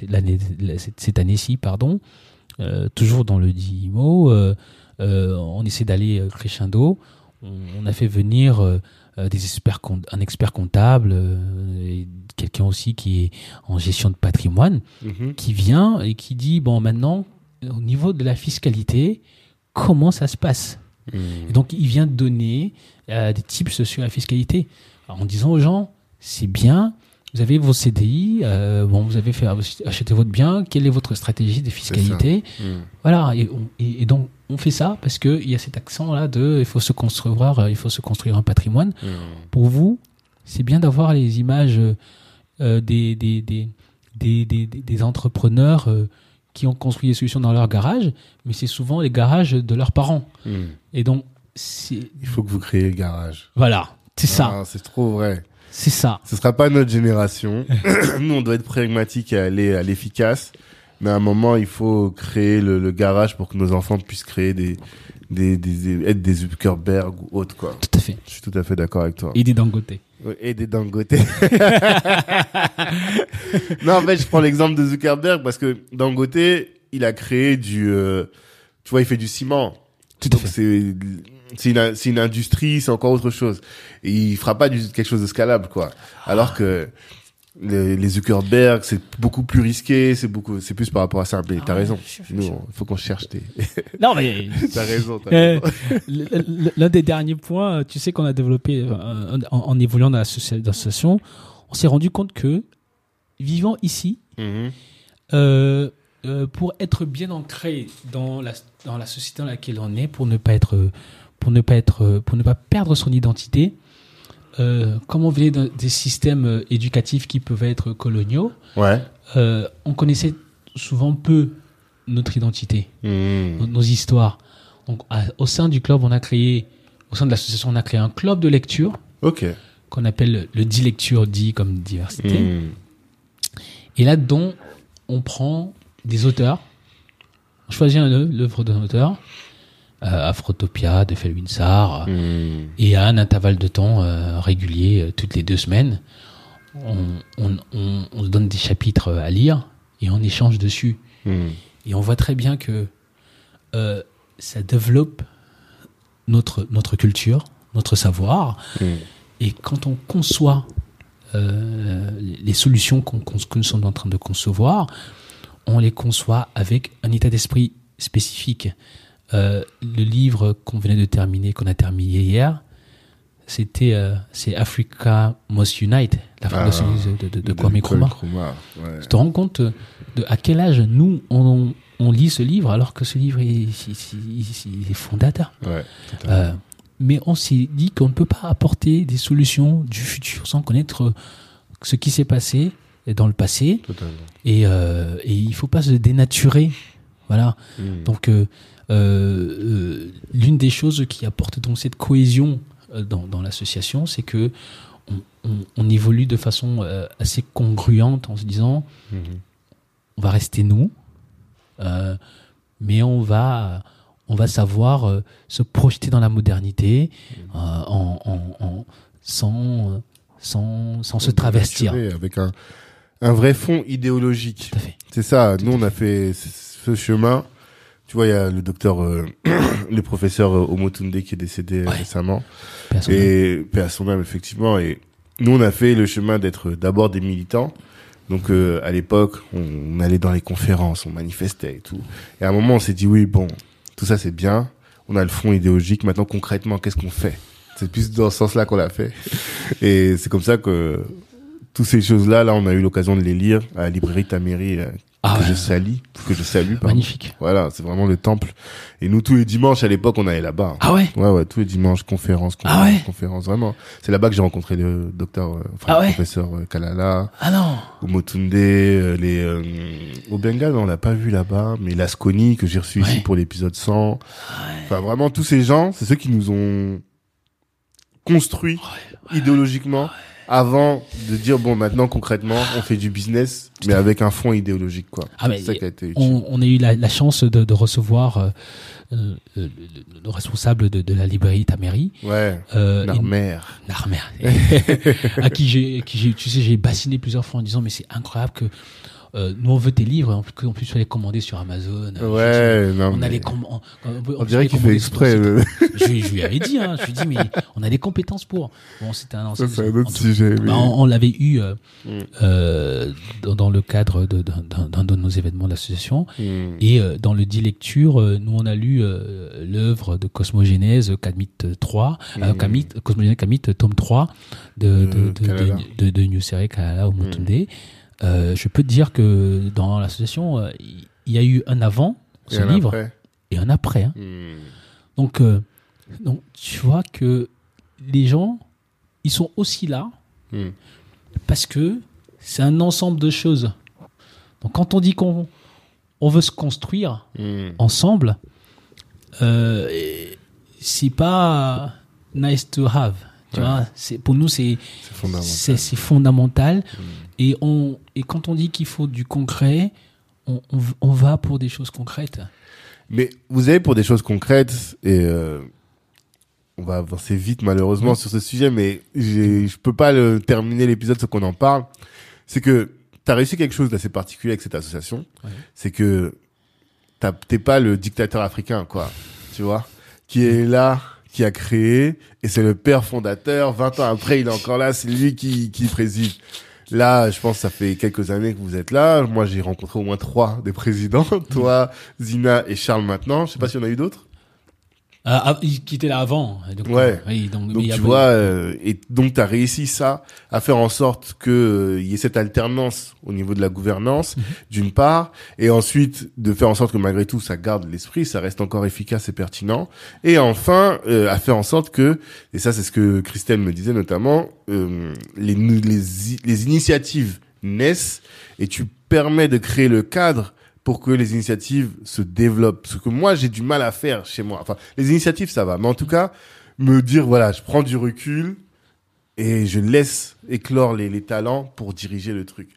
l'année, cette, cette année-ci, pardon, euh, toujours dans le DIMO, euh, euh, on essaie d'aller crescendo. On, on a fait venir des experts, un expert comptable, euh, quelqu'un aussi qui est en gestion de patrimoine, Mhm. qui vient et qui dit bon maintenant, au niveau de la fiscalité, comment ça se passe? Mhm. et donc, il vient donner euh, des tips sur la fiscalité en disant aux gens, c'est bien, vous avez vos CDI, euh, bon, vous avez fait acheter votre bien, quelle est votre stratégie de fiscalité? Mhm. Voilà, et, on- et- et donc on fait ça parce que il y a cet accent là de il faut se construire, euh, il faut se construire un patrimoine. Mhm. Pour vous, c'est bien d'avoir les images euh, des, des, des, des, des, entrepreneurs euh, qui ont construit des solutions dans leur garage, mais c'est souvent les garages de leurs parents. Mhm. Et donc, Il faut que vous créez le garage. voilà, c'est ça, Ah, c'est trop vrai. c'est ça. Ce sera pas notre génération. Nous, on doit être pragmatique et aller à l'efficace. Mais à un moment, il faut créer le, le garage pour que nos enfants puissent créer des, des, des, être des Zuckerberg ou autres, quoi. Tout à fait. Je suis tout à fait d'accord avec toi. Et des Dangote. Ouais, Et des Dangote. non, en fait, je prends l'exemple de Zuckerberg parce que Dangote, il a créé du, euh, tu vois, il fait du ciment. Tout à Donc fait. c'est, c'est une, c'est une industrie, c'est encore autre chose. Et il fera pas du, quelque chose de scalable, quoi. Alors que les, les Zuckerberg, c'est beaucoup plus risqué, c'est beaucoup, c'est plus par rapport à ça. Mais t'as Ah, raison. Nous, je- il faut qu'on cherche des, Non, mais t'as raison, t'as Euh, raison. L'un des derniers points, tu sais qu'on a développé euh, en, en évoluant dans l'associa- dans l'association, on s'est rendu compte que vivant ici, Mhm. euh, euh, pour être bien ancré dans la, dans la société dans laquelle on est, pour ne pas être, pour ne pas être, pour ne pas perdre son identité, euh, comme on venait des systèmes euh, éducatifs qui peuvent être coloniaux, Ouais. euh, on connaissait souvent peu notre identité, Mhm. nos, nos histoires. Donc, à- au sein du club, on a créé, au sein de l'association, on a créé un club de lecture Ok. qu'on appelle le dit lecture, dit comme diversité. Mhm. Et là-dedans, on prend des auteurs, on choisit un œuvre, l'œuvre d'un auteur, euh, Afrotopia de Felwinsar, Mhm. et à un intervalle de temps euh, régulier, euh, toutes les deux semaines, on, on, on, on se donne des chapitres à lire et on échange dessus. Mhm. Et on voit très bien que euh, ça développe notre, notre culture, notre savoir. Mhm. Et quand on conçoit euh, les solutions qu'on, qu'on- que nous sommes en train de concevoir, on les conçoit avec un état d'esprit spécifique. Euh, le livre qu'on venait de terminer, qu'on a terminé hier, c'était euh, c'est Africa Must Unite, la fondation Ah, de, de, de Kwame Nkrumah. Ouais. Tu te rends compte de à quel âge nous on, on lit ce livre alors que ce livre est, est- est- est fondateur? Ouais. Euh, mais on s'est dit qu'on ne peut pas apporter des solutions du futur sans connaître ce qui s'est passé dans le passé Totalement. et, euh, et il faut pas se dénaturer. Voilà. Mhm. Donc euh, l'une des choses qui apporte donc cette cohésion euh, dans, dans l'association, c'est que on, on- on évolue de façon euh, assez congruente en se disant Mhm. on va rester nous, euh, mais on va, on va savoir euh, se projeter dans la modernité euh, en, en- en- sans, euh, sans, sans se travestir. Avec un, un vrai fond idéologique. C'est ça. Nous, on a fait ce chemin. Tu vois, il y a le docteur, euh, le professeur euh, Omotunde qui est décédé euh, Ouais. récemment. Et paix à son âme, effectivement. Et nous, on a fait le chemin d'être d'abord des militants. Donc, euh, à l'époque, on, on allait dans les conférences, on manifestait et tout. Et à un moment, on s'est dit, oui, bon, tout ça, c'est bien. On a le fond idéologique. Maintenant, concrètement, qu'est-ce qu'on fait? C'est plus dans ce sens-là qu'on l'a fait. Et c'est comme ça que toutes ces choses-là, là, on a eu l'occasion de les lire à la librairie Taméry, euh, Ah que ouais. je salue, que je salue, pardon. Magnifique. Voilà, c'est vraiment le temple. Et nous, tous les dimanches, à l'époque, on allait là-bas. Ah ouais? Ouais, ouais, tous les dimanches, conférences, Ah ouais? conférences, vraiment. C'est là-bas que j'ai rencontré le docteur, euh, enfin, Ah ouais? le professeur euh, Kalala, Ah non Omotunde, euh, les, euh, au Bengale, on l'a pas vu là-bas, mais Lasconi, que j'ai reçu ici pour l'épisode 100. Enfin, vraiment, tous ces gens, c'est ceux qui nous ont construit idéologiquement avant de dire, bon, maintenant, concrètement, on fait du business, mais avec un fond idéologique, quoi. Ah, c'est ça qui a été utile. on, on a eu la, la chance de, de recevoir euh, euh, le, le- le responsable de, de la librairie Taméry, Ouais. euh. Narmer, à qui j'ai, qui j'ai, tu sais, j'ai bassiné plusieurs fois en disant mais c'est incroyable que euh, nous on veut tes livres, en plus, en plus vas les commander sur Amazon. Ouais, non, On a mais- les com- on, dirait qu'il fait exprès. le- Je, lui- je lui avais dit, hein, je lui ai dit mais on a les compétences pour. Bon, c'était un Ça, un en autre sujet. mais- bah, on, l'avait eu euh, Mm. euh, dans, dans le cadre d'un, de nos événements de l'association. Hmm. Et euh, dans le dit lecture, euh, nous on a lu euh, l'œuvre de Cosmogénèse, Camit 3, euh, Mhm. Camit, Cosmogénèse Camit, tome 3 de, de, De de, de, Kalala. de, de Nusere Kalala Omotunde. Euh, je peux te dire que dans l'association, euh, il y a eu un avant ce livre et un après. hein. Hmm. Donc, euh, donc, tu vois que les gens, ils sont aussi là Hmm. parce que c'est un ensemble de choses. Donc, quand on dit qu'on on veut se construire, Hmm. ensemble, c'est pas nice to have. Tu Ouais. vois, pour nous c'est fondamental. fondamental. Et on et quand on dit qu'il faut du concret, on, on, on va pour des choses concrètes. Mais vous avez pour des choses concrètes et euh, on va avancer vite malheureusement sur ce sujet, mais je peux pas le terminer l'épisode sans qu'on en parle. C'est que tu as réussi quelque chose d'assez particulier avec cette association. Ouais. C'est que t'as- t'es pas le dictateur africain, quoi. Tu vois, qui est là, qui a créé, et c'est le père fondateur. 20 ans après, il est encore là, c'est lui qui, qui préside. Là, je pense que ça fait quelques années que vous êtes là. Moi, j'ai rencontré au moins trois des présidents. Toi, Zina et Charles maintenant. Je sais pas s'il y en a eu d'autres. Il qui était là avant. Donc, Ouais. euh, oui, donc, Donc a tu vois, euh, et donc tu as réussi ça, à faire en sorte que euh, il y ait cette alternance au niveau de la gouvernance, Mhm. d'une part, et ensuite de faire en sorte que malgré tout ça garde l'esprit, ça reste encore efficace et pertinent, et enfin euh, à faire en sorte que, et ça c'est ce que Christelle me disait notamment, euh, les, les, les initiatives naissent et tu permets de créer le cadre pour que les initiatives se développent. Ce que moi j'ai du mal à faire chez moi. Enfin, les initiatives ça va, mais en tout cas me dire voilà, je prends du recul et je laisse éclore les, les talents pour diriger le truc.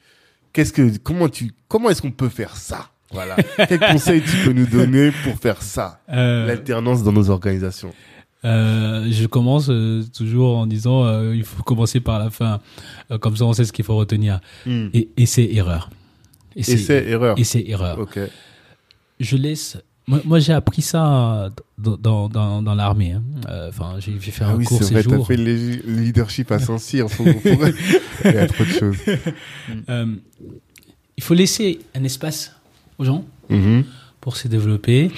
Qu'est-ce que comment tu comment est-ce qu'on peut faire ça? Voilà. Quel conseil tu peux nous donner pour faire ça? Euh, L'alternance dans nos organisations. Euh, je commence euh, toujours en disant euh, il faut commencer par la fin, Euh, comme ça on sait ce qu'il faut retenir. Hmm. Et essai erreur. Essai, erreur. essai erreur. Ok. Je laisse. Moi, moi, j'ai appris ça dans dans dans, l'armée. hein. Euh, Enfin, j'ai j'ai fait Ah un oui, cours c'est ces vrai, t'as fait le leadership à Saint-Cyr. Faut, faut- Il y a trop de choses. Euh, il faut laisser un espace aux gens Mhm. pour se développer,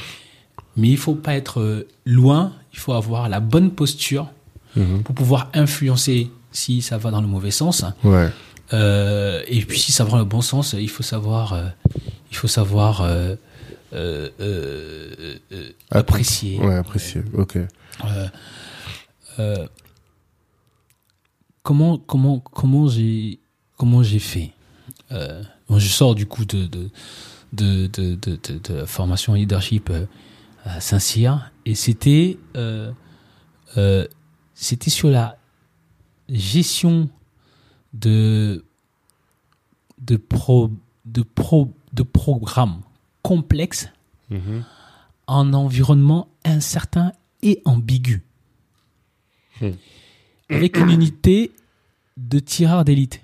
mais il faut pas être euh, loin. Il faut avoir la bonne posture Mhm. pour pouvoir influencer si ça va dans le mauvais sens. Ouais. Euh, et puis si ça dans le bon sens, il faut savoir, euh, il faut savoir euh, euh, euh, apprécier. Ouais, apprécié. Ok. Euh, euh, comment comment comment j'ai comment j'ai fait? Euh, bon, Je sors du coup de de de de, de, la formation leadership à Saint-Cyr et c'était euh, euh, c'était sur la gestion de de pro de pro de programmes complexes Mhm. un environnement incertain et ambigu. Hmm. Avec une unité de tireurs d'élite.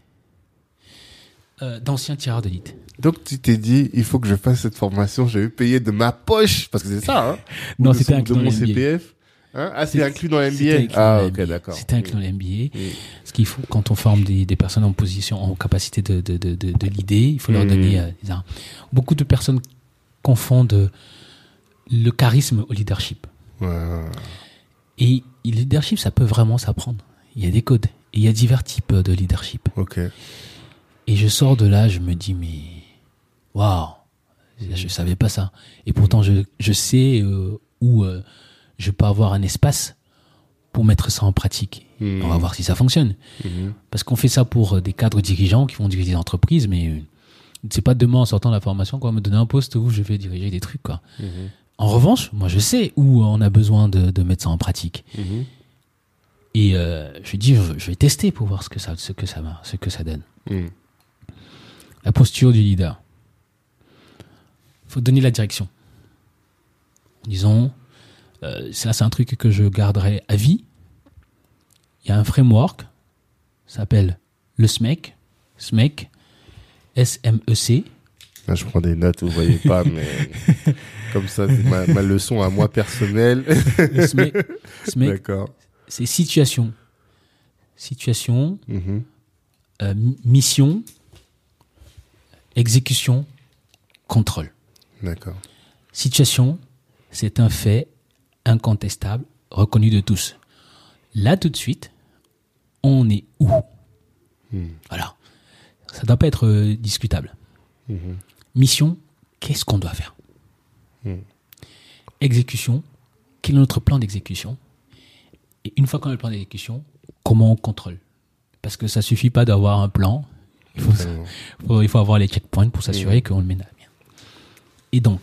Euh, D'anciens tireurs d'élite. Donc tu t'es dit, il faut que je fasse cette formation, je vais payer de ma poche, parce que c'est ça, hein Non, Ou de c'était mon. CPF. Hein? Ah, c'est inclus dans l'MBA. Ah, ok, d'accord. C'était inclus dans l'MBA. Mm. Ce qu'il faut, quand on forme des, des personnes en position, en capacité de, de, de, de, de l'idée, il faut leur Mm. donner euh. Beaucoup de personnes confondent le charisme au leadership. Ouais. Et le leadership, ça peut vraiment s'apprendre. Il y a des codes. Et il y a divers types de leadership. Ok. Et je sors de là, je me dis, mais waouh, je savais pas ça. Et pourtant, je, je sais euh, où euh, je peux avoir un espace pour mettre ça en pratique. Mhm. On va voir si ça fonctionne. Mhm. Parce qu'on fait ça pour euh, des cadres dirigeants qui vont diriger des entreprises, mais euh, c'est pas demain en sortant de la formation qu'on va me donner un poste où je vais diriger des trucs. Quoi. Mhm. En revanche, moi je sais où on a besoin de, de mettre ça en pratique. Et euh, je dis, je, vais tester pour voir ce que ça, ce que ça, va- ce que ça donne. La posture du leader. Il faut donner la direction. Disons, euh, ça c'est un truc que je garderai à vie. Il y a un framework, ça s'appelle le SMEC, SMEC, S-M-E-C. Là, je prends des notes, vous voyez pas, mais comme ça, c'est ma, ma leçon à moi personnelle. Le SMEC, SMEC, D'accord. c'est situation. Situation, Mhm. euh, mi- mission, exécution, contrôle. D'accord. Situation, c'est un fait incontestable, reconnu de tous. Là, tout de suite, on est où? Mhm. Voilà. Ça ne doit pas être euh, discutable. Mhm. Mission, qu'est-ce qu'on doit faire? Mhm. Exécution, quel est notre plan d'exécution? Et une fois qu'on a le plan d'exécution, comment on contrôle? Parce que ça suffit pas d'avoir un plan. Il faut- il faut avoir les checkpoints pour s'assurer qu'on le mène à bien. Et donc,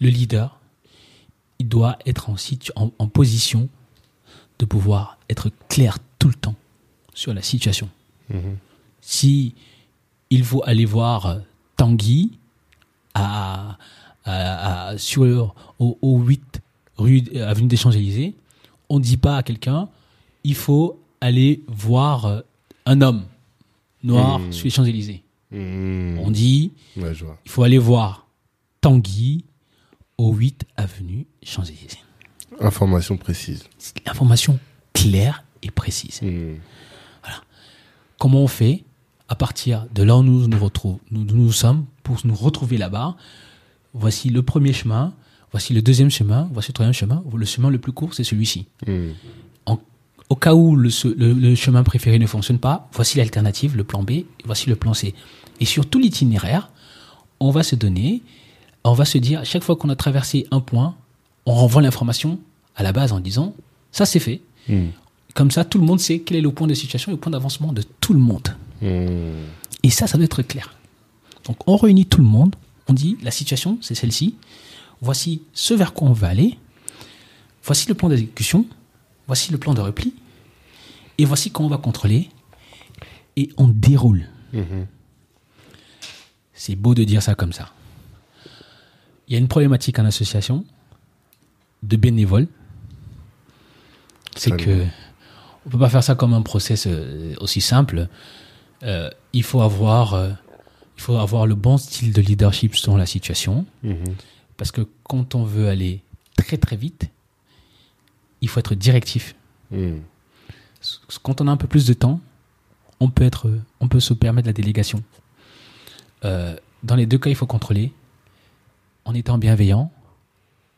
le leader, il doit être en, situ- en, en position de pouvoir être clair tout le temps sur la situation. Mhm. Si il faut aller voir euh, Tanguy à, à- à- sur au, au 8 rue euh, avenue des Champs-Élysées, on ne dit pas à quelqu'un il faut aller voir euh, un homme noir Hmm. sur les Champs-Élysées. Mhm. On dit Ouais, il faut aller voir Tanguy au 8 avenue Champs-Élysées. Information précise. C'est l'information claire et précise. Mhm. Comment on fait à partir de là où nous nous, retrouvons, nous, nous sommes pour nous retrouver là-bas? Voici le premier chemin, voici le deuxième chemin, voici le troisième chemin. Le chemin le plus court, c'est celui-ci. En- au cas où le, le- le chemin préféré ne fonctionne pas, voici l'alternative, le plan B, et voici le plan C. Et sur tout l'itinéraire, on va se donner, on va se dire, à chaque fois qu'on a traversé un point, on renvoie l'information à la base en disant, ça c'est fait. Mhm. Comme ça, tout le monde sait quel est le point de situation et le point d'avancement de tout le monde. Mhm. Et ça, ça doit être clair. Donc, on réunit tout le monde. On dit, la situation, c'est celle-ci. Voici ce vers quoi on va aller. Voici le plan d'exécution. Voici le plan de repli. Et voici quand on va contrôler. Et on déroule. Mhm. C'est beau de dire ça comme ça. Il y a une problématique en association de bénévoles. C'est que on peut pas faire ça comme un process euh, aussi simple. Euh, il faut avoir, euh, il faut avoir le bon style de leadership selon la situation, Mhm. parce que quand on veut aller très très vite, il faut être directif. Mhm. Quand on a un peu plus de temps, on peut être, on peut se permettre la délégation. Euh, dans les deux cas, il faut contrôler en étant bienveillant,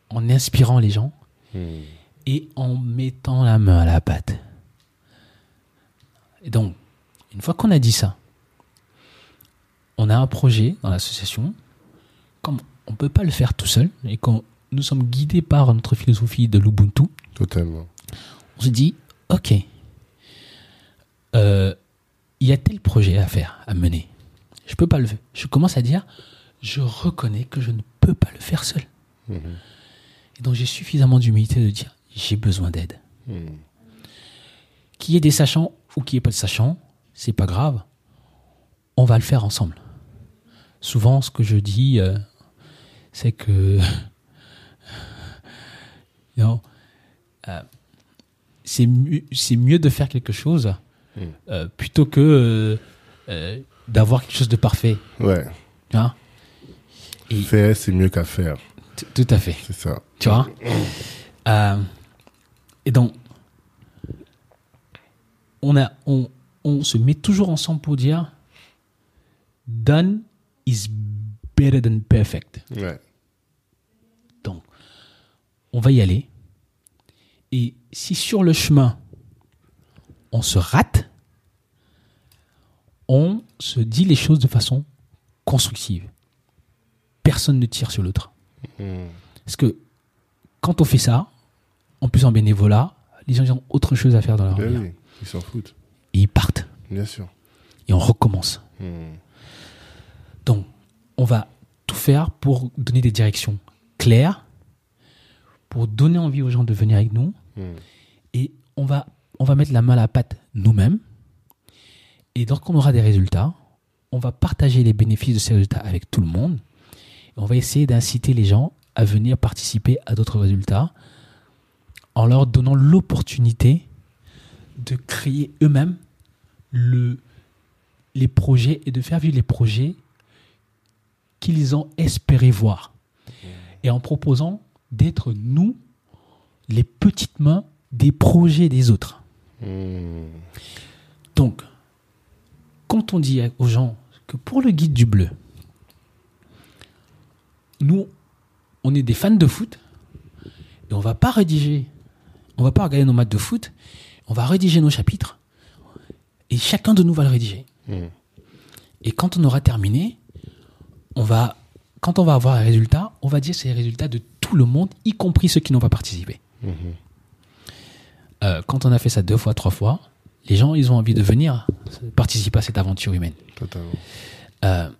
en inspirant les gens Mhm. et en mettant la main à la pâte. Et donc, une fois qu'on a dit ça, on a un projet dans l'association, comme on ne peut pas le faire tout seul, et quand nous sommes guidés par notre philosophie de l'Ubuntu, Totalement. on se dit, ok, euh, il y a tel projet à faire, à mener. Je peux pas le faire. Je commence à dire, je reconnais que je ne peux pas le faire seul. Mhm. Et donc j'ai suffisamment d'humilité de dire, j'ai besoin d'aide. Mhm. Qu'il y ait des sachants ou qu'il n'y ait pas de sachants, c'est pas grave. On va le faire ensemble. Souvent, ce que je dis, euh, c'est que know, euh, c'est mieux, c'est mieux de faire quelque chose Mm. euh, plutôt que d'avoir quelque chose de parfait. Ouais. Faire, c'est mieux qu'à faire. Tout à fait. C'est ça. Tu vois? Euh, Et donc, on, a, on, on se met toujours ensemble pour dire done is better than perfect. Ouais. Donc, on va y aller. Et si sur le chemin, on se rate, on se dit les choses de façon constructive. Personne ne tire sur l'autre. Mm. Parce que quand on fait ça, en plus en bénévolat, les gens ils ont autre chose à faire dans leur Ben vie. oui, ils s'en foutent. Et ils partent. Bien sûr. Et on recommence. Mm. Donc, on va tout faire pour donner des directions claires, pour donner envie aux gens de venir avec nous. Mm. Et on va, on va mettre la main à la pâte nous-mêmes. Et lorsqu'on aura des résultats, on va partager les bénéfices de ces résultats avec tout le monde. On va essayer d'inciter les gens à venir participer à d'autres résultats en leur donnant l'opportunité de créer eux-mêmes le, les projets et de faire vivre les projets qu'ils ont espéré voir. Et en proposant d'être nous, les petites mains des projets des autres. Mm. Donc, quand on dit aux gens que pour le guide du bleu, nous, on est des fans de foot et on va pas rédiger, on va pas regarder nos matchs de foot, on va rédiger nos chapitres et chacun de nous va le rédiger. Mm. Et quand on aura terminé, on va, quand on va avoir les résultats, on va dire c'est les résultats de tout le monde, y compris ceux qui n'ont pas participé. Mhm. Euh, quand on a fait ça deux fois, trois fois, les gens, ils ont envie de venir participer à cette aventure humaine. Totalement. Euh,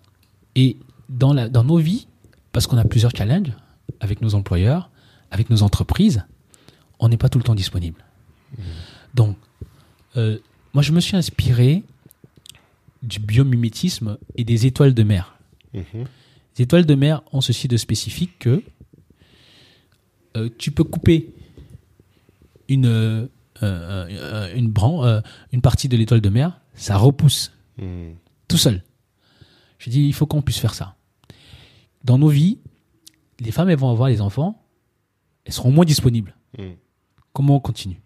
et dans, la, dans nos vies, parce qu'on a plusieurs challenges avec nos employeurs, avec nos entreprises, on n'est pas tout le temps disponible. Donc, euh, moi, je me suis inspiré du biomimétisme et des étoiles de mer. Mhm. Les étoiles de mer ont ceci de spécifique que euh, tu peux couper une, euh, euh, une, bran- une partie de l'étoile de mer, ça repousse Mm. tout seul. Je dis, il faut qu'on puisse faire ça. Dans nos vies, les femmes, elles vont avoir les enfants, elles seront moins disponibles. Mm. Comment on continue?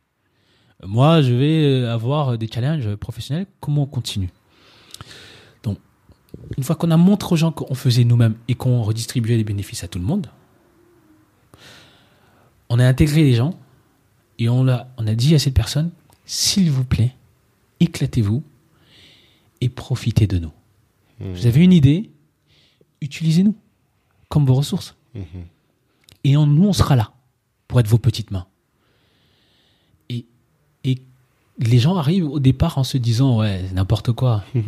Moi, je vais euh, avoir des challenges professionnels, comment on continue? Donc, une fois qu'on a montré aux gens qu'on faisait nous-mêmes et qu'on redistribuait les bénéfices à tout le monde, on a intégré les gens et on a, on a dit à cette personne, s'il vous plaît, éclatez-vous et profitez de nous. Mm. Vous avez une idée, utilisez-nous comme vos ressources. Mhm. Et on- nous, on sera là pour être vos petites mains. Et, et les gens arrivent au départ en se disant, ouais, c'est n'importe quoi. et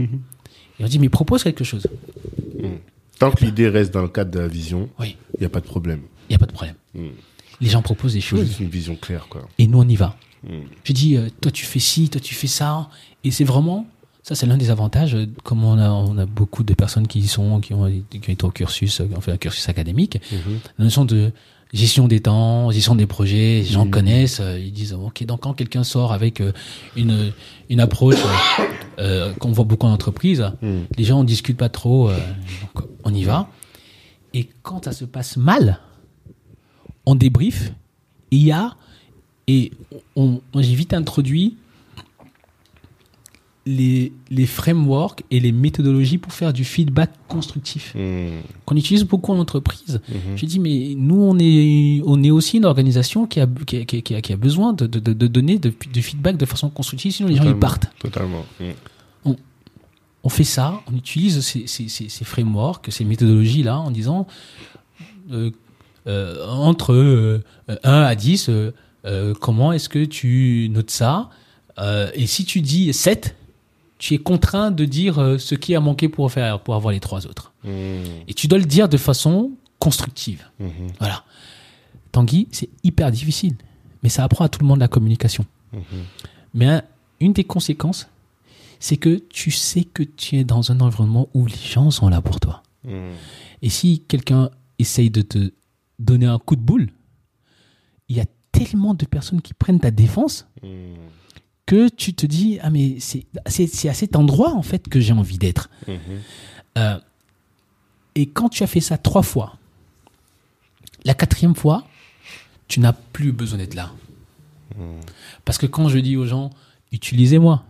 on dit, mais propose quelque chose. Tant que l'idée reste dans le cadre de la vision, Oui, il n'y a pas de problème. il n'y a pas de problème. Mm. Les gens proposent des choses juste une vision claire, quoi. et nous, on y va. Je dis, euh, toi, tu fais ci, toi, tu fais ça. Et c'est vraiment, ça, c'est l'un des avantages. euh, Comme on a, on a beaucoup de personnes qui y sont, qui ont, qui ont été au cursus, qui ont fait un cursus académique, Mhm. la notion de gestion des temps, gestion des projets, les gens Mhm. connaissent, euh, ils disent ok donc quand quelqu'un sort avec euh, une une approche euh, qu'on voit beaucoup en entreprise, Mm. les gens on discute pas trop, euh, donc on y va. Et quand ça se passe mal, on débrief. Il y a et on, on- j'ai vite introduit les, les frameworks et les méthodologies pour faire du feedback constructif Mm. qu'on utilise beaucoup en entreprise. Mhm. J'ai dit, mais nous, on est, on est aussi une organisation qui a, qui a, qui a- qui a- besoin de, de, de, de donner de, du feedback de façon constructive, sinon les gens ils partent. Totalement. Mm. On fait ça, on utilise ces, ces, ces, ces frameworks, ces méthodologies-là en disant euh, euh, entre euh, 1 à 10, euh, comment est-ce que tu notes ça Et si tu dis 7, tu es contraint de dire euh, ce qui a manqué pour, faire, pour avoir les trois autres. Mm. Et tu dois le dire de façon constructive. Mhm. Voilà. Tanguy, c'est hyper difficile, mais ça apprend à tout le monde la communication. Mhm. Mais un- une des conséquences, c'est que tu sais que tu es dans un environnement où les gens sont là pour toi. Et si quelqu'un essaye de te donner un coup de boule, il y a tellement de personnes qui prennent ta défense que tu te dis ah mais c'est à cet endroit en fait que j'ai envie d'être. Euh, et quand tu as fait ça trois fois, la quatrième fois, tu n'as plus besoin d'être là. Parce que quand je dis aux gens, utilisez-moi.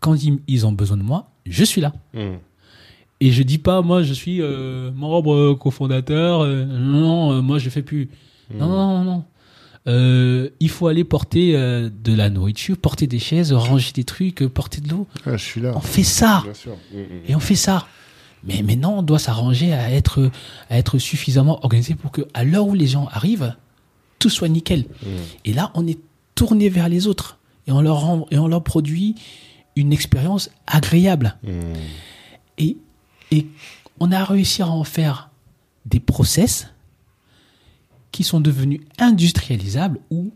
Quand ils, ils ont besoin de moi, je suis là. Et je dis pas, moi, je suis euh, membre euh, cofondateur. euh, non, euh, moi, je fais plus. Non, non, non, non. Euh, il faut aller porter euh, de la nourriture, porter des chaises, ranger des trucs, euh, porter de l'eau. Ah, je suis là. On fait ça. Bien sûr. Mm, mm. Et on fait ça. Mais maintenant, on doit s'arranger à être, à être suffisamment organisé pour que, à l'heure où les gens arrivent, tout soit nickel. Et là, on est tourné vers les autres et on leur rend, et on leur produit une expérience agréable. Et, et on a réussi à en faire des process qui sont devenus industrialisables où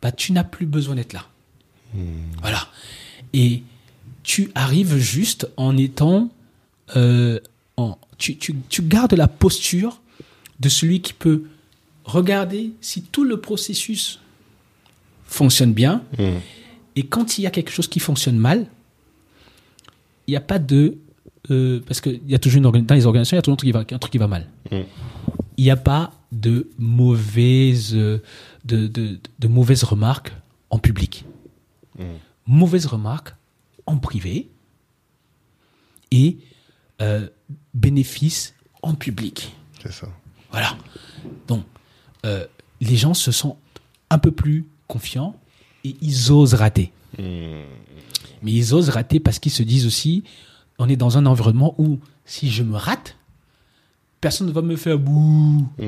bah, tu n'as plus besoin d'être là. Voilà. Et tu arrives juste en étant. euh, en, tu, tu, tu gardes la posture de celui qui peut regarder si tout le processus fonctionne bien. Et quand il y a quelque chose qui fonctionne mal, il n'y a pas de. euh, parce qu'il y a toujours une dans les organisations, il y a toujours un truc qui va, un truc qui va mal. Il n'y a pas de mauvaises, euh, de, de, de mauvaises remarques en public. Mauvaises remarques en privé et euh, bénéfices en public. C'est ça. Voilà. Donc, euh, les gens se sentent un peu plus confiants et ils osent rater. Mais ils osent rater parce qu'ils se disent aussi, on est dans un environnement où si je me rate, personne ne va me faire bouh. Ah,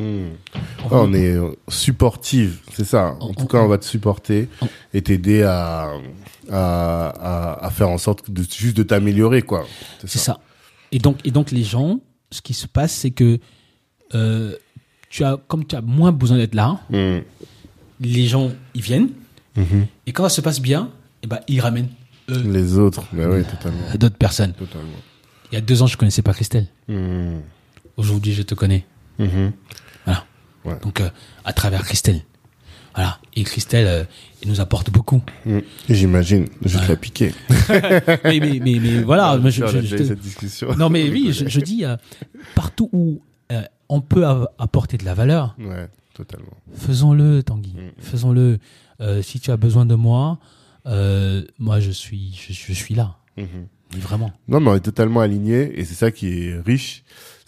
on est euh, supportive, c'est ça. En On- tout cas, on va te supporter et t'aider à, à, à, à faire en sorte de, juste de t'améliorer, quoi. C'est ça. Et donc, et donc les gens, ce qui se passe, c'est que euh, tu as, comme tu as moins besoin d'être là, Mm. les gens ils viennent. Mhm. Et quand ça se passe bien, eh ben, ils ramènent eux, Les autres, bah oui, totalement. d'autres personnes. totalement. Il y a deux ans, je connaissais pas Christelle. Aujourd'hui, je te connais. Mhm. Voilà. Ouais. Donc, euh, à travers Christelle. Voilà. Et Christelle, euh, elle nous apporte beaucoup. Mm. J'imagine, je te Ouais. la piquer. mais, mais, mais, mais voilà. je- je- je te- cette discussion. Non, mais oui, je, dis, euh, partout où on peut apporter de la valeur, Ouais, totalement. faisons-le, Tanguy. Mm. Faisons-le. Si tu as besoin de moi, moi, je suis, je, je suis là. Mhm. Vraiment. Non, mais on est totalement alignés et c'est ça qui est riche.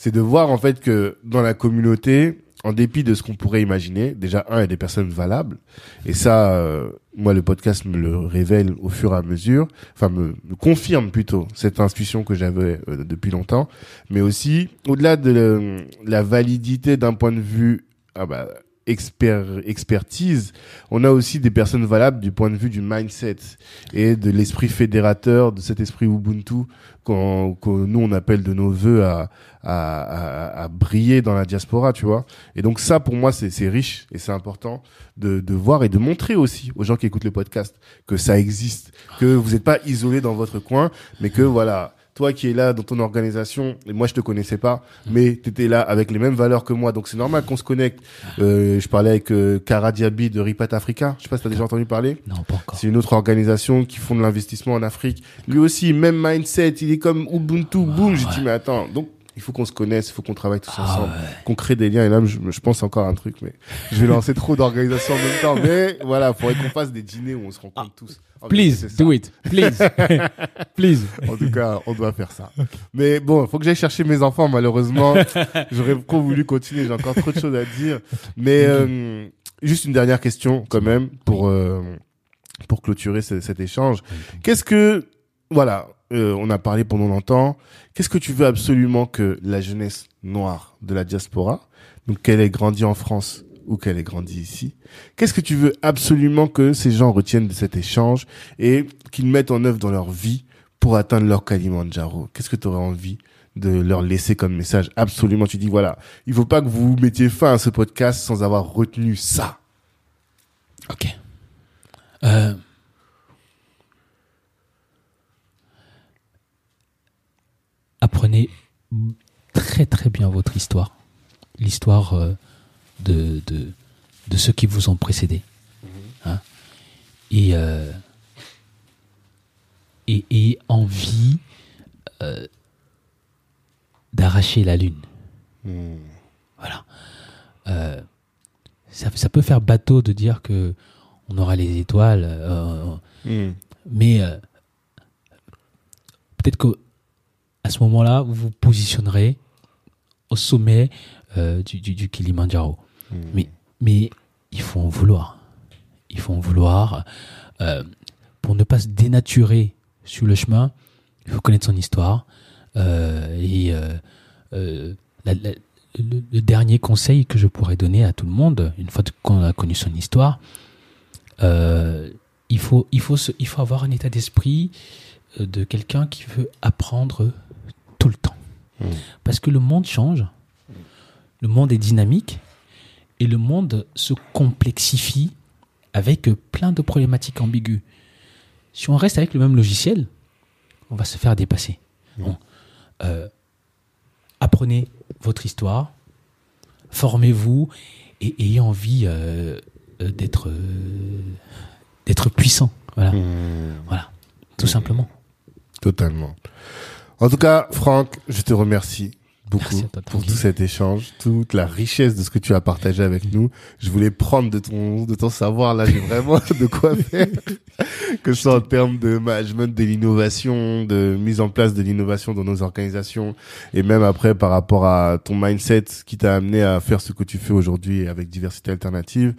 C'est de voir en fait que dans la communauté, en dépit de ce qu'on pourrait imaginer, déjà un, il y a des personnes valables. Et ça, euh, moi le podcast me le révèle au fur et à mesure, enfin me, me confirme plutôt cette intuition que j'avais euh, depuis longtemps, mais aussi au-delà de le- la validité d'un point de vue ah bah, expert, expertise, on a aussi des personnes valables du point de vue du mindset et de l'esprit fédérateur, de cet esprit Ubuntu qu'on, que nous on appelle de nos voeux à, à, à, à briller dans la diaspora, tu vois. Et donc ça, pour moi, c'est, c'est riche et c'est important de, de voir et de montrer aussi aux gens qui écoutent le podcast que ça existe, que vous n'êtes pas isolés dans votre coin, mais que voilà. Toi qui es là dans ton organisation, et moi je te connaissais pas, mais tu étais là avec les mêmes valeurs que moi, donc c'est normal qu'on se connecte. Euh, je parlais avec euh, Kara Diaby de Ripat Africa, je sais pas si tu as déjà entendu parler. Non, pas encore. C'est une autre organisation qui font de l'investissement en Afrique. Lui aussi, même mindset, il est comme Ubuntu, boum. J'ai dit, mais attends, donc il faut qu'on se connaisse, il faut qu'on travaille tous Ah ensemble, qu'on crée des liens. Et là, je, je pense encore à un truc, mais je vais lancer trop d'organisations en même temps. Mais voilà, faudrait qu'on fasse des dîners où on se rencontre tous. En vérité, Please, do it. Please. Please. En tout cas, on doit faire ça. Mais bon, faut que j'aille chercher mes enfants, malheureusement. J'aurais trop voulu continuer, j'ai encore trop de choses à dire. Mais euh, juste une dernière question, quand même, pour, euh, pour clôturer ce- cet échange. Qu'est-ce que, voilà, euh, on a parlé pendant longtemps. Qu'est-ce que tu veux absolument que la jeunesse noire de la diaspora, donc qu'elle ait grandi en France ou qu'elle ait grandi ici, qu'est-ce que tu veux absolument que ces gens retiennent de cet échange et qu'ils mettent en œuvre dans leur vie pour atteindre leur Kalimandjaro? Qu'est-ce que tu aurais envie de leur laisser comme message? Absolument, tu dis voilà, il faut pas que vous mettiez fin à ce podcast sans avoir retenu ça. Ok. Euh, apprenez très très bien votre histoire. L'histoire euh, de, de, de ceux qui vous ont précédé. Hein et, euh, et, et envie euh, d'arracher la lune. Voilà. Euh, ça, ça peut faire bateau de dire que on aura les étoiles, Hmm. mais peut-être que à ce moment-là, vous vous positionnerez au sommet euh, du, du, du Kilimandjaro. Mais, mais il faut en vouloir. Il faut en vouloir. Euh, pour ne pas se dénaturer sur le chemin, il faut connaître son histoire. Euh, et la- la- le, le dernier conseil que je pourrais donner à tout le monde, une fois qu'on a connu son histoire, il, faut, il, faut se- il faut avoir un état d'esprit de quelqu'un qui veut apprendre Mm. Parce que le monde change, le monde est dynamique et le monde se complexifie avec plein de problématiques ambiguës. Si on reste avec le même logiciel, on va se faire dépasser. Bon. Euh, apprenez votre histoire, formez-vous et ayez envie euh, euh, d'être euh, d'être puissant. Voilà, Hmm. voilà, tout simplement. Totalement. En tout cas, Franck, je te remercie beaucoup Merci à toi, pour tout cet échange, toute la richesse de ce que tu as partagé avec nous. Je voulais prendre de ton de ton savoir là, j'ai vraiment de quoi faire, que ce soit en termes de management de l'innovation, de mise en place de l'innovation dans nos organisations, et même après par rapport à ton mindset qui t'a amené à faire ce que tu fais aujourd'hui avec diversité alternative.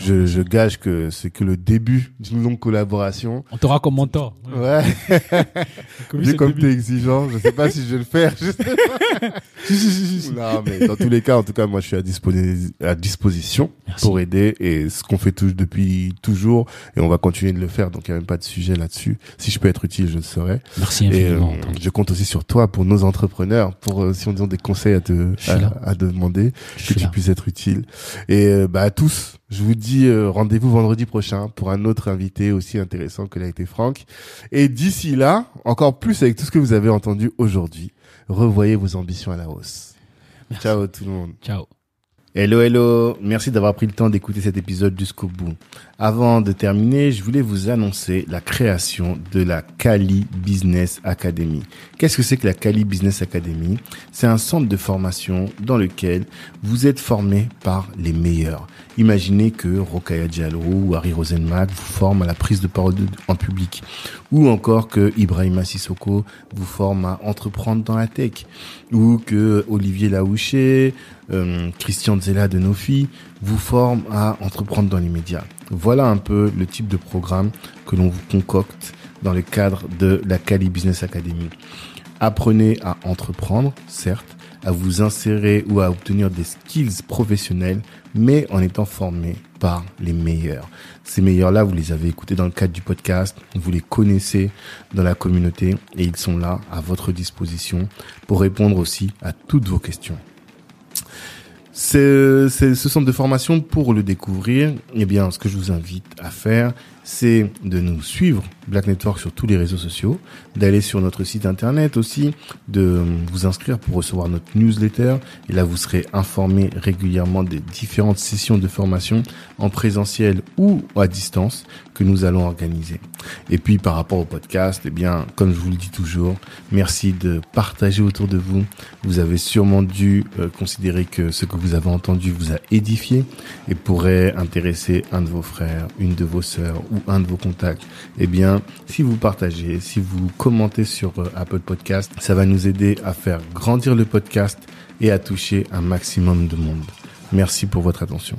Je, je gage que c'est que le début d'une longue collaboration. On t'aura comme mentor. Ouais. Vu comme t'es exigeant, je sais pas si je vais le faire. je sais pas. non, mais dans tous les cas, en tout cas, moi, je suis à, disposi- à disposition Merci. pour aider et ce qu'on fait tous depuis toujours et on va continuer de le faire. Donc, il n'y a même pas de sujet là-dessus. Si je peux être utile, je le serai. Merci Et euh, infiniment. Je compte aussi sur toi pour nos entrepreneurs, pour euh, si on a des conseils à te à, à demander, Je que tu là. puisses être utile. Et euh, bah à tous, je vous dis rendez-vous vendredi prochain pour un autre invité aussi intéressant que l'a été Franck. Et d'ici là, encore plus avec tout ce que vous avez entendu aujourd'hui, revoyez vos ambitions à la hausse. Merci. Ciao tout le monde. Ciao. Hello, hello. Merci d'avoir pris le temps d'écouter cet épisode jusqu'au bout. Avant de terminer, je voulais vous annoncer la création de la Cali Business Academy. Qu'est-ce que c'est que la Cali Business Academy? C'est un centre de formation dans lequel vous êtes formé par les meilleurs. Imaginez que Rokaya Diallo ou Harry Rosenmack vous forment à la prise de parole en public. Ou encore que Ibrahima Sissoko vous forme à entreprendre dans la tech. Ou que Olivier Laouché, euh, Christian Zella de Nofi vous forme à entreprendre dans les. Voilà un peu le type de programme que l'on vous concocte dans le cadre de la Cali Business Academy. Apprenez à entreprendre, certes, à vous insérer ou à obtenir des skills professionnels, mais en étant formé par les meilleurs. Ces meilleurs-là, vous les avez écoutés dans le cadre du podcast, vous les connaissez dans la communauté et ils sont là à votre disposition pour répondre aussi à toutes vos questions. C'est ce centre de formation pour le découvrir. Eh bien, ce que je vous invite à faire, c'est de nous suivre Black Network sur tous les réseaux sociaux, d'aller sur notre site internet aussi, de vous inscrire pour recevoir notre newsletter. Et là, vous serez informé régulièrement des différentes sessions de formation en présentiel ou à distance que nous allons organiser. Et puis, par rapport au podcast, eh bien, comme je vous le dis toujours, merci de partager autour de vous. Vous avez sûrement dû euh, considérer que ce que vous avez entendu vous a édifié et pourrait intéresser un de vos frères, une de vos sœurs ou un de vos contacts. Eh bien, si vous partagez, si vous commentez sur euh, Apple Podcast, ça va nous aider à faire grandir le podcast et à toucher un maximum de monde. Merci pour votre attention.